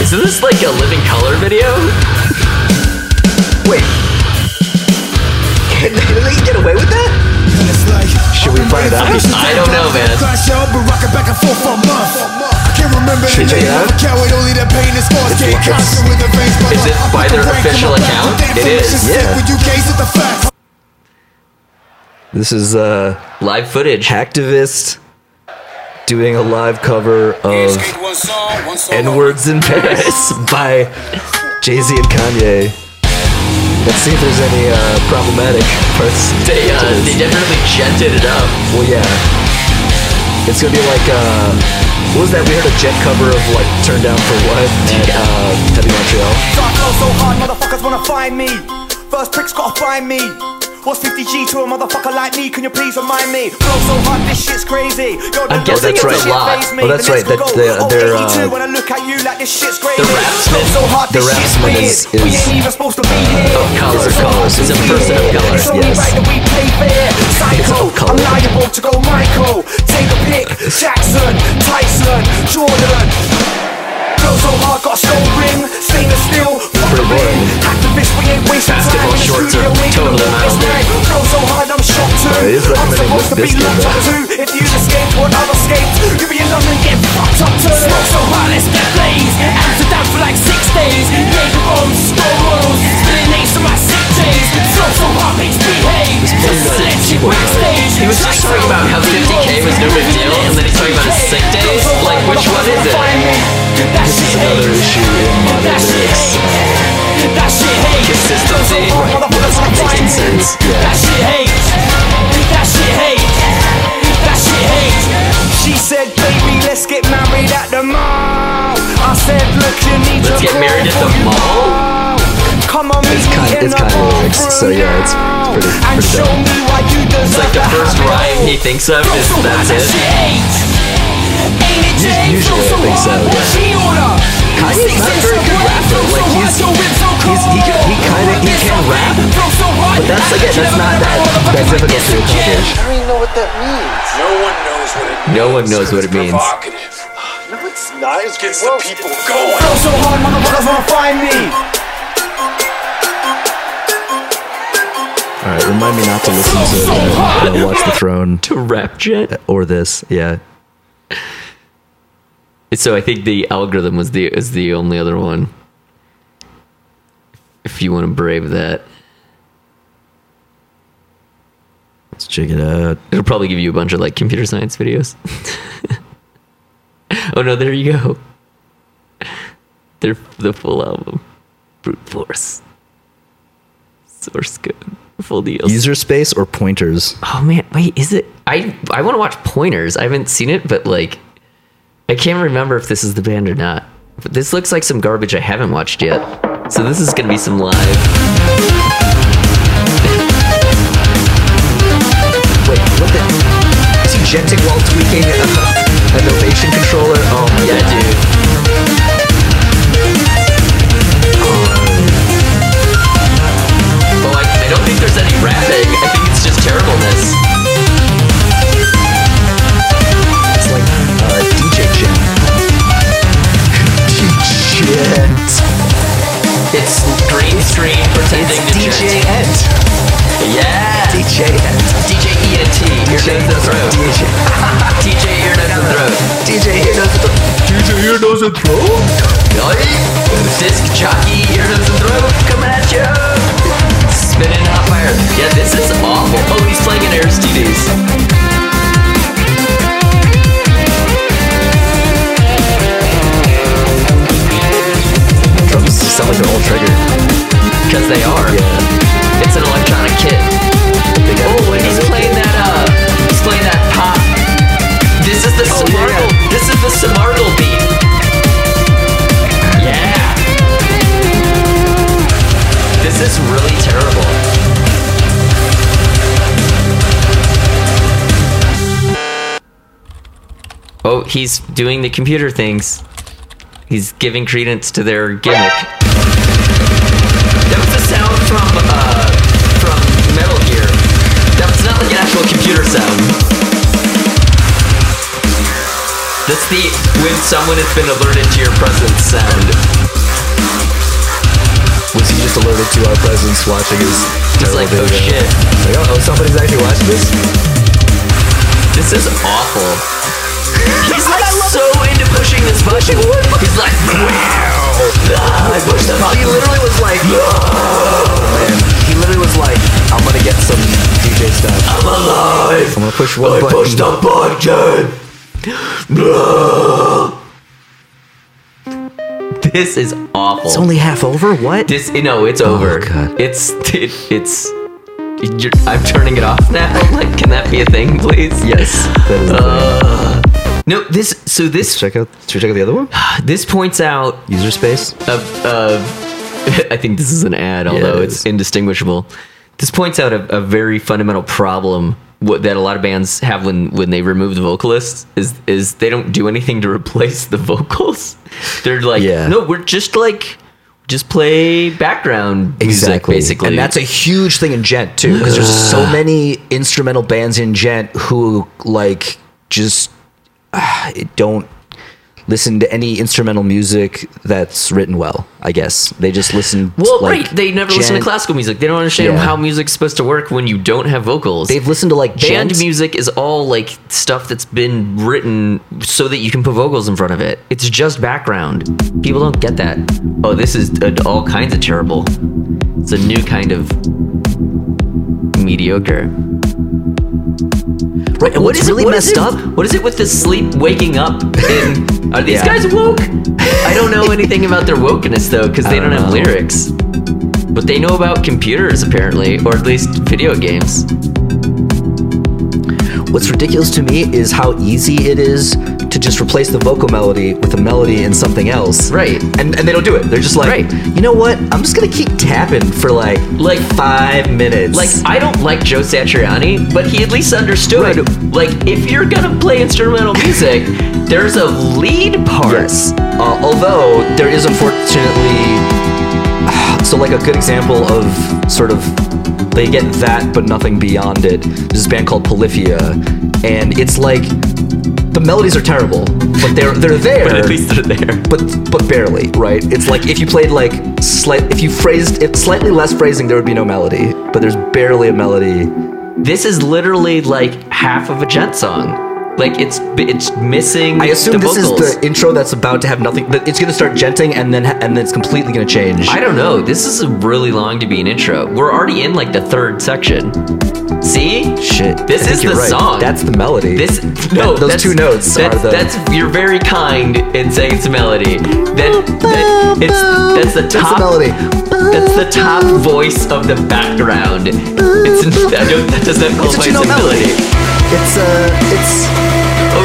Speaker 2: Is this like a living color video?
Speaker 1: Wait. Can they really get away with should we find out?
Speaker 2: I don't know, man.
Speaker 5: Crash out, but rocking back and forth for a month. I can't remember the
Speaker 1: Should we check
Speaker 5: name
Speaker 1: it
Speaker 5: of a coward, only the pain and scars
Speaker 1: It's-
Speaker 5: get
Speaker 1: it's-
Speaker 5: with the veins.
Speaker 2: Is it by their official
Speaker 5: on my back.
Speaker 2: account? It is,
Speaker 1: yeah.
Speaker 5: sick When you gaze at the facts.
Speaker 1: This is uh
Speaker 2: Live footage.
Speaker 1: hacktivist doing a live cover of N words in Paris by Jay Z and Kanye. Let's see if there's any uh, problematic parts.
Speaker 2: They,
Speaker 1: to
Speaker 2: uh,
Speaker 1: this.
Speaker 2: they definitely djented it up.
Speaker 1: Well, yeah. It's gonna be like, uh, what was that? We heard a djent cover of like "Turn Down for What" at uh, Heavy Montreal.
Speaker 6: Dark flow so hard, motherfuckers wanna find me. First pricks gotta find me. What's 50G to a motherfucker like me? Can you please remind me? Flow so hard, this shit's crazy. Yo,
Speaker 2: I'm guessing it's a
Speaker 6: shit me.
Speaker 1: Oh, that's
Speaker 6: The
Speaker 1: right, that-
Speaker 6: go.
Speaker 1: they're-
Speaker 6: Oh,
Speaker 1: they're, uh,
Speaker 6: when I look at you like this shit's crazy.
Speaker 2: The rapsman-
Speaker 6: so hard,
Speaker 1: the rapsman
Speaker 6: weird.
Speaker 1: is-
Speaker 6: We
Speaker 1: is-
Speaker 6: ain't even supposed to be here.
Speaker 2: Of color.
Speaker 6: So hard,
Speaker 2: He's a person of color.
Speaker 6: It's
Speaker 1: Yes.
Speaker 6: right that we play fair. Psycho. I'm liable to go Michael. Take a pick. Jackson, Tyson, Jordan. Flow so hard, got a stone ring, stainless steel, fuck the ring.
Speaker 1: Boring.
Speaker 6: Activist, we ain't wasting time
Speaker 2: Basketball
Speaker 6: in the
Speaker 2: shorts
Speaker 6: studio,
Speaker 2: are
Speaker 6: making
Speaker 2: totally
Speaker 6: the moves
Speaker 2: mild.
Speaker 6: so hard, I'm shocked too.
Speaker 1: He's
Speaker 6: I'm supposed to be
Speaker 1: Bizkit,
Speaker 6: looked up
Speaker 1: though.
Speaker 6: to. If you escape what I've escaped, you'll be in London, get fucked up too. Flow so hard, let's get blaze. Amsterdam for like six days. Jaeger bombs, score rolls, spilling names to my sick days. Flow so behave. Just select you backstage.
Speaker 2: He was just talking about how 50k was no big deal, and then he's talking about his sick days. Like, which one is it?
Speaker 6: This
Speaker 1: is another issue in modern lyrics.
Speaker 6: That shit hate.
Speaker 2: Consistency.
Speaker 6: Making
Speaker 1: sense, yeah.
Speaker 6: That shit hate. That shit hate. That shit hate. She said, baby, let's get married at the mall. I said, look, you need
Speaker 2: Let's get married at the mall?
Speaker 6: Come on,
Speaker 1: It's kind-
Speaker 6: in
Speaker 1: it's kind of lyrics, so yeah, it's- it's pretty-
Speaker 6: And
Speaker 1: pretty
Speaker 6: show
Speaker 1: dumb.
Speaker 6: me why you
Speaker 2: It's like the first rhyme he thinks of is that's
Speaker 6: that
Speaker 2: it.
Speaker 6: Ain't it, Jay?
Speaker 1: usually I
Speaker 6: So
Speaker 1: think so, yeah.
Speaker 6: what she order?
Speaker 1: Kanye's not a very good rapper. Like, he's- he's- he can- he kinda- he can rap, but that's, again, that's not that- that difficult to accomplish.
Speaker 7: I don't even know what that means.
Speaker 3: No one knows what it means.
Speaker 2: No one knows what it means.
Speaker 7: No, it's not.
Speaker 3: It gets the people going.
Speaker 6: Flow so hard, motherfuckers wanna find me.
Speaker 1: All right, remind me not to listen to uh, uh, Watch the Throne
Speaker 2: To rap jet.
Speaker 1: or this. Yeah,
Speaker 2: So I think the algorithm was the is the only other one. If you want to brave that,
Speaker 1: let's check it out.
Speaker 2: it'll probably give you a bunch of like computer science videos. oh no, there you go. They're the full album, brute force, source code, full deals.
Speaker 1: User space or pointers?
Speaker 2: Oh man, wait, is it? I I want to watch Pointers. I haven't seen it, but like, I can't remember if this is the band or not. But this looks like some garbage I haven't watched yet. So this is gonna be some live.
Speaker 1: Wait, what the? Is he djenting while tweaking a, a Novation controller? Oh my
Speaker 2: Yeah,
Speaker 1: god.
Speaker 2: dude. There's any rapping. I think it's just terribleness.
Speaker 1: It's like uh, DJ Djent. Djent.
Speaker 2: It's green screen pretending to
Speaker 1: DJ
Speaker 2: jet.
Speaker 1: Ent.
Speaker 2: Yeah.
Speaker 1: DJ Ent.
Speaker 2: DJ ENT. Ear, nose, and throat.
Speaker 1: DJ.
Speaker 2: DJ ear, nose, and throat.
Speaker 1: DJ Ear Nose and Throat. DJ Ear Nose and Throat.
Speaker 2: Oi! Disc jockey, ear, nose, and throat coming at you! Spinning fire. Yeah, this is he's doing the computer things. He's giving credence to their gimmick. That was a sound from uh, from Metal Gear. That was not like an actual computer sound. That's the when someone has been alerted to your presence sound.
Speaker 1: Was he just alerted to our presence watching his
Speaker 2: He's like, oh shit.
Speaker 1: Like, oh, oh, somebody's actually watching this?
Speaker 2: This is awful. He's like so into pushing this button. He's like,
Speaker 1: I pushed the He literally was like, man. He literally was like, I'm gonna get some DJ stuff. I'm alive. I'm gonna push one button. I Push the button.
Speaker 2: this is awful.
Speaker 1: It's only half over. What?
Speaker 2: This no, it's over.
Speaker 1: Oh, God.
Speaker 2: It's it, it's. You're, I'm turning it off now. Like, can that be a thing, please?
Speaker 1: yes. That is thing.
Speaker 2: Uh, No, this. So this
Speaker 1: Check out. Should we check out the other one?
Speaker 2: this points out
Speaker 1: User space.
Speaker 2: of. of I think this is an ad, although
Speaker 1: it
Speaker 2: it's indistinguishable. This points out a, a very fundamental problem what, that a lot of bands have when when they remove the vocalists is is they don't do anything to replace the vocals. They're like,
Speaker 1: Yeah.
Speaker 2: no, we're just like just play background music basically.
Speaker 1: And that's a huge thing in djent too, because there's so many instrumental bands in djent who like just uh, don't listen to any instrumental music that's written well. I guess they just listen.
Speaker 2: Well,
Speaker 1: to, like,
Speaker 2: right. They never listen to classical music. They don't understand
Speaker 1: Yeah.
Speaker 2: how music's supposed to work when you don't have vocals.
Speaker 1: They've listened to like
Speaker 2: Band
Speaker 1: Gent-
Speaker 2: music is all like stuff that's been written so that you can put vocals in front of it. It's just background. People don't get that. Oh, this is uh, all kinds of terrible. It's a new kind of mediocre.
Speaker 1: Right, and what's really
Speaker 2: it, what is
Speaker 1: messed
Speaker 2: it-
Speaker 1: up?
Speaker 2: What is it with the sleep waking up? In, are these
Speaker 1: Yeah.
Speaker 2: guys woke? I don't know anything about their wokeness though, because they don't,
Speaker 1: don't
Speaker 2: have lyrics. But they know about computers apparently, or at least video games.
Speaker 1: What's ridiculous to me is how easy it is to just replace the vocal melody with a melody and something else.
Speaker 2: Right.
Speaker 1: And and they don't do it. They're just like,
Speaker 2: Right.
Speaker 1: you know what? I'm just gonna keep tapping for like
Speaker 2: Like
Speaker 1: five minutes.
Speaker 2: Like I don't like Joe Satriani, but he at least understood.
Speaker 1: Right.
Speaker 2: Like if you're gonna play instrumental music, there's a lead part.
Speaker 1: Yes. Uh, although there is unfortunately, so like a good example of sort of they get that but nothing beyond it. There's this band called Polyphia, and it's like the melodies are terrible, but they're they're there.
Speaker 2: But at least they're there.
Speaker 1: but but barely, right? It's like if you played like slight, if you phrased it slightly less phrasing, there would be no melody. But there's barely a melody.
Speaker 2: This is literally like half of a djent song. Like it's it's missing.
Speaker 1: I assume
Speaker 2: the
Speaker 1: this
Speaker 2: vocals.
Speaker 1: is the intro that's about to have nothing. that It's gonna start djenting and then and then it's completely gonna change.
Speaker 2: I don't know. This is really long to be an intro. We're already in like the third section. See?
Speaker 1: Shit.
Speaker 2: This is the
Speaker 1: right.
Speaker 2: song.
Speaker 1: That's the melody.
Speaker 2: This no,
Speaker 1: That- those two notes
Speaker 2: That's,
Speaker 1: are the.
Speaker 2: that's you're very kind in saying it's a melody. That, that it's that's the
Speaker 1: That's the
Speaker 2: top
Speaker 1: melody.
Speaker 2: That's the top voice of the background. It's that does not
Speaker 1: It's a
Speaker 2: qualify as a melody.
Speaker 1: It's uh, it's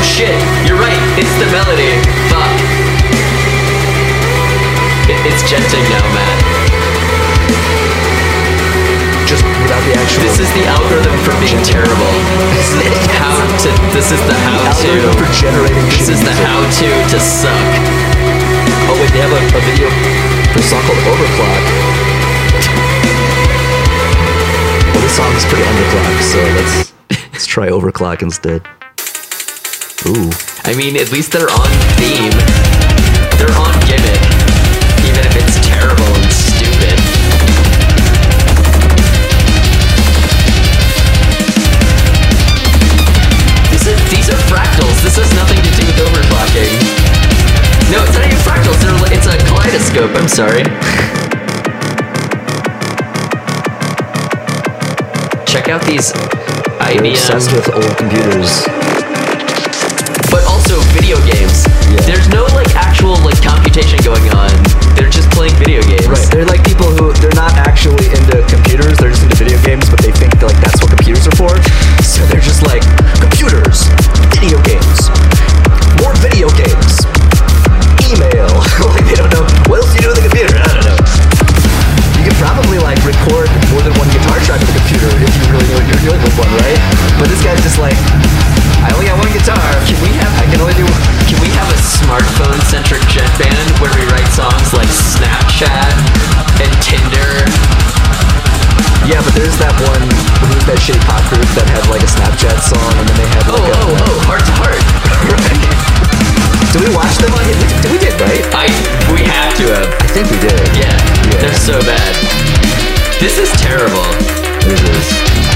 Speaker 2: shit! You're right. It's the melody. Fuck. It, it's djenting now, man.
Speaker 1: just without the actual.
Speaker 2: This is the algorithm for being terrible. This is how to. This is the how
Speaker 1: algorithm
Speaker 2: to.
Speaker 1: for generating.
Speaker 2: This is the how to to suck.
Speaker 1: Oh wait, they have a, a video for a song called Overclock. Well, this song is pretty underclocked, so let's let's try Overclock instead. Ooh.
Speaker 2: I mean, at least they're on theme. They're on gimmick, even if it's terrible and stupid. These are, these are fractals. This has nothing to do with overclocking. No, it's not even fractals. They're, it's a kaleidoscope. I'm sorry. Check out these IBM
Speaker 1: obsessed with old computers.
Speaker 2: Computation going on. They're just playing video games.
Speaker 1: Right. They're like people who they're not actually into computers. They're just into video games, but they think that, like that's what computers are for. So they're just like computers, video games, more video games, email. like they don't know what else you do with a computer. I don't know. You could probably like record more than one guitar track with a computer if you really know what you're doing with one, right? But this guy's just like, smartphone-centric djent band
Speaker 2: where we write songs like Snapchat and Tinder.
Speaker 1: Yeah, but there's that one, who's
Speaker 2: that
Speaker 1: shitty pop group that had like a Snapchat song and then they had like oh, a... Oh, oh,
Speaker 2: heart to heart. right.
Speaker 1: Did
Speaker 2: we watch
Speaker 1: them on it? We,
Speaker 2: we did, right? I, we have to have. I think we did. Yeah, yeah. they're so bad. This is terrible. This is...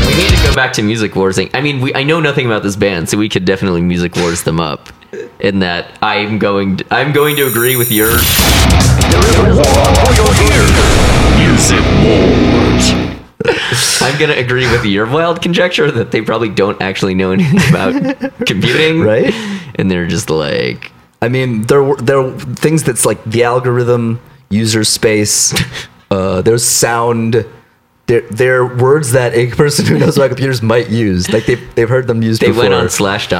Speaker 2: We need to go back to music warsing. I mean, we, I know nothing about this band, so we could definitely music wars them up. In that, I'm going. To, I'm going to agree with your.
Speaker 3: Music wars.
Speaker 2: I'm gonna agree with your wild conjecture that they probably don't actually know anything about computing,
Speaker 1: Right?
Speaker 2: And they're just like,
Speaker 1: I mean, there were there were things that's like the algorithm, user space, uh, there's sound. They're, they're words that a person who knows about computers might use. Like they've, they've heard them used
Speaker 2: they
Speaker 1: before.
Speaker 2: went on Slashdot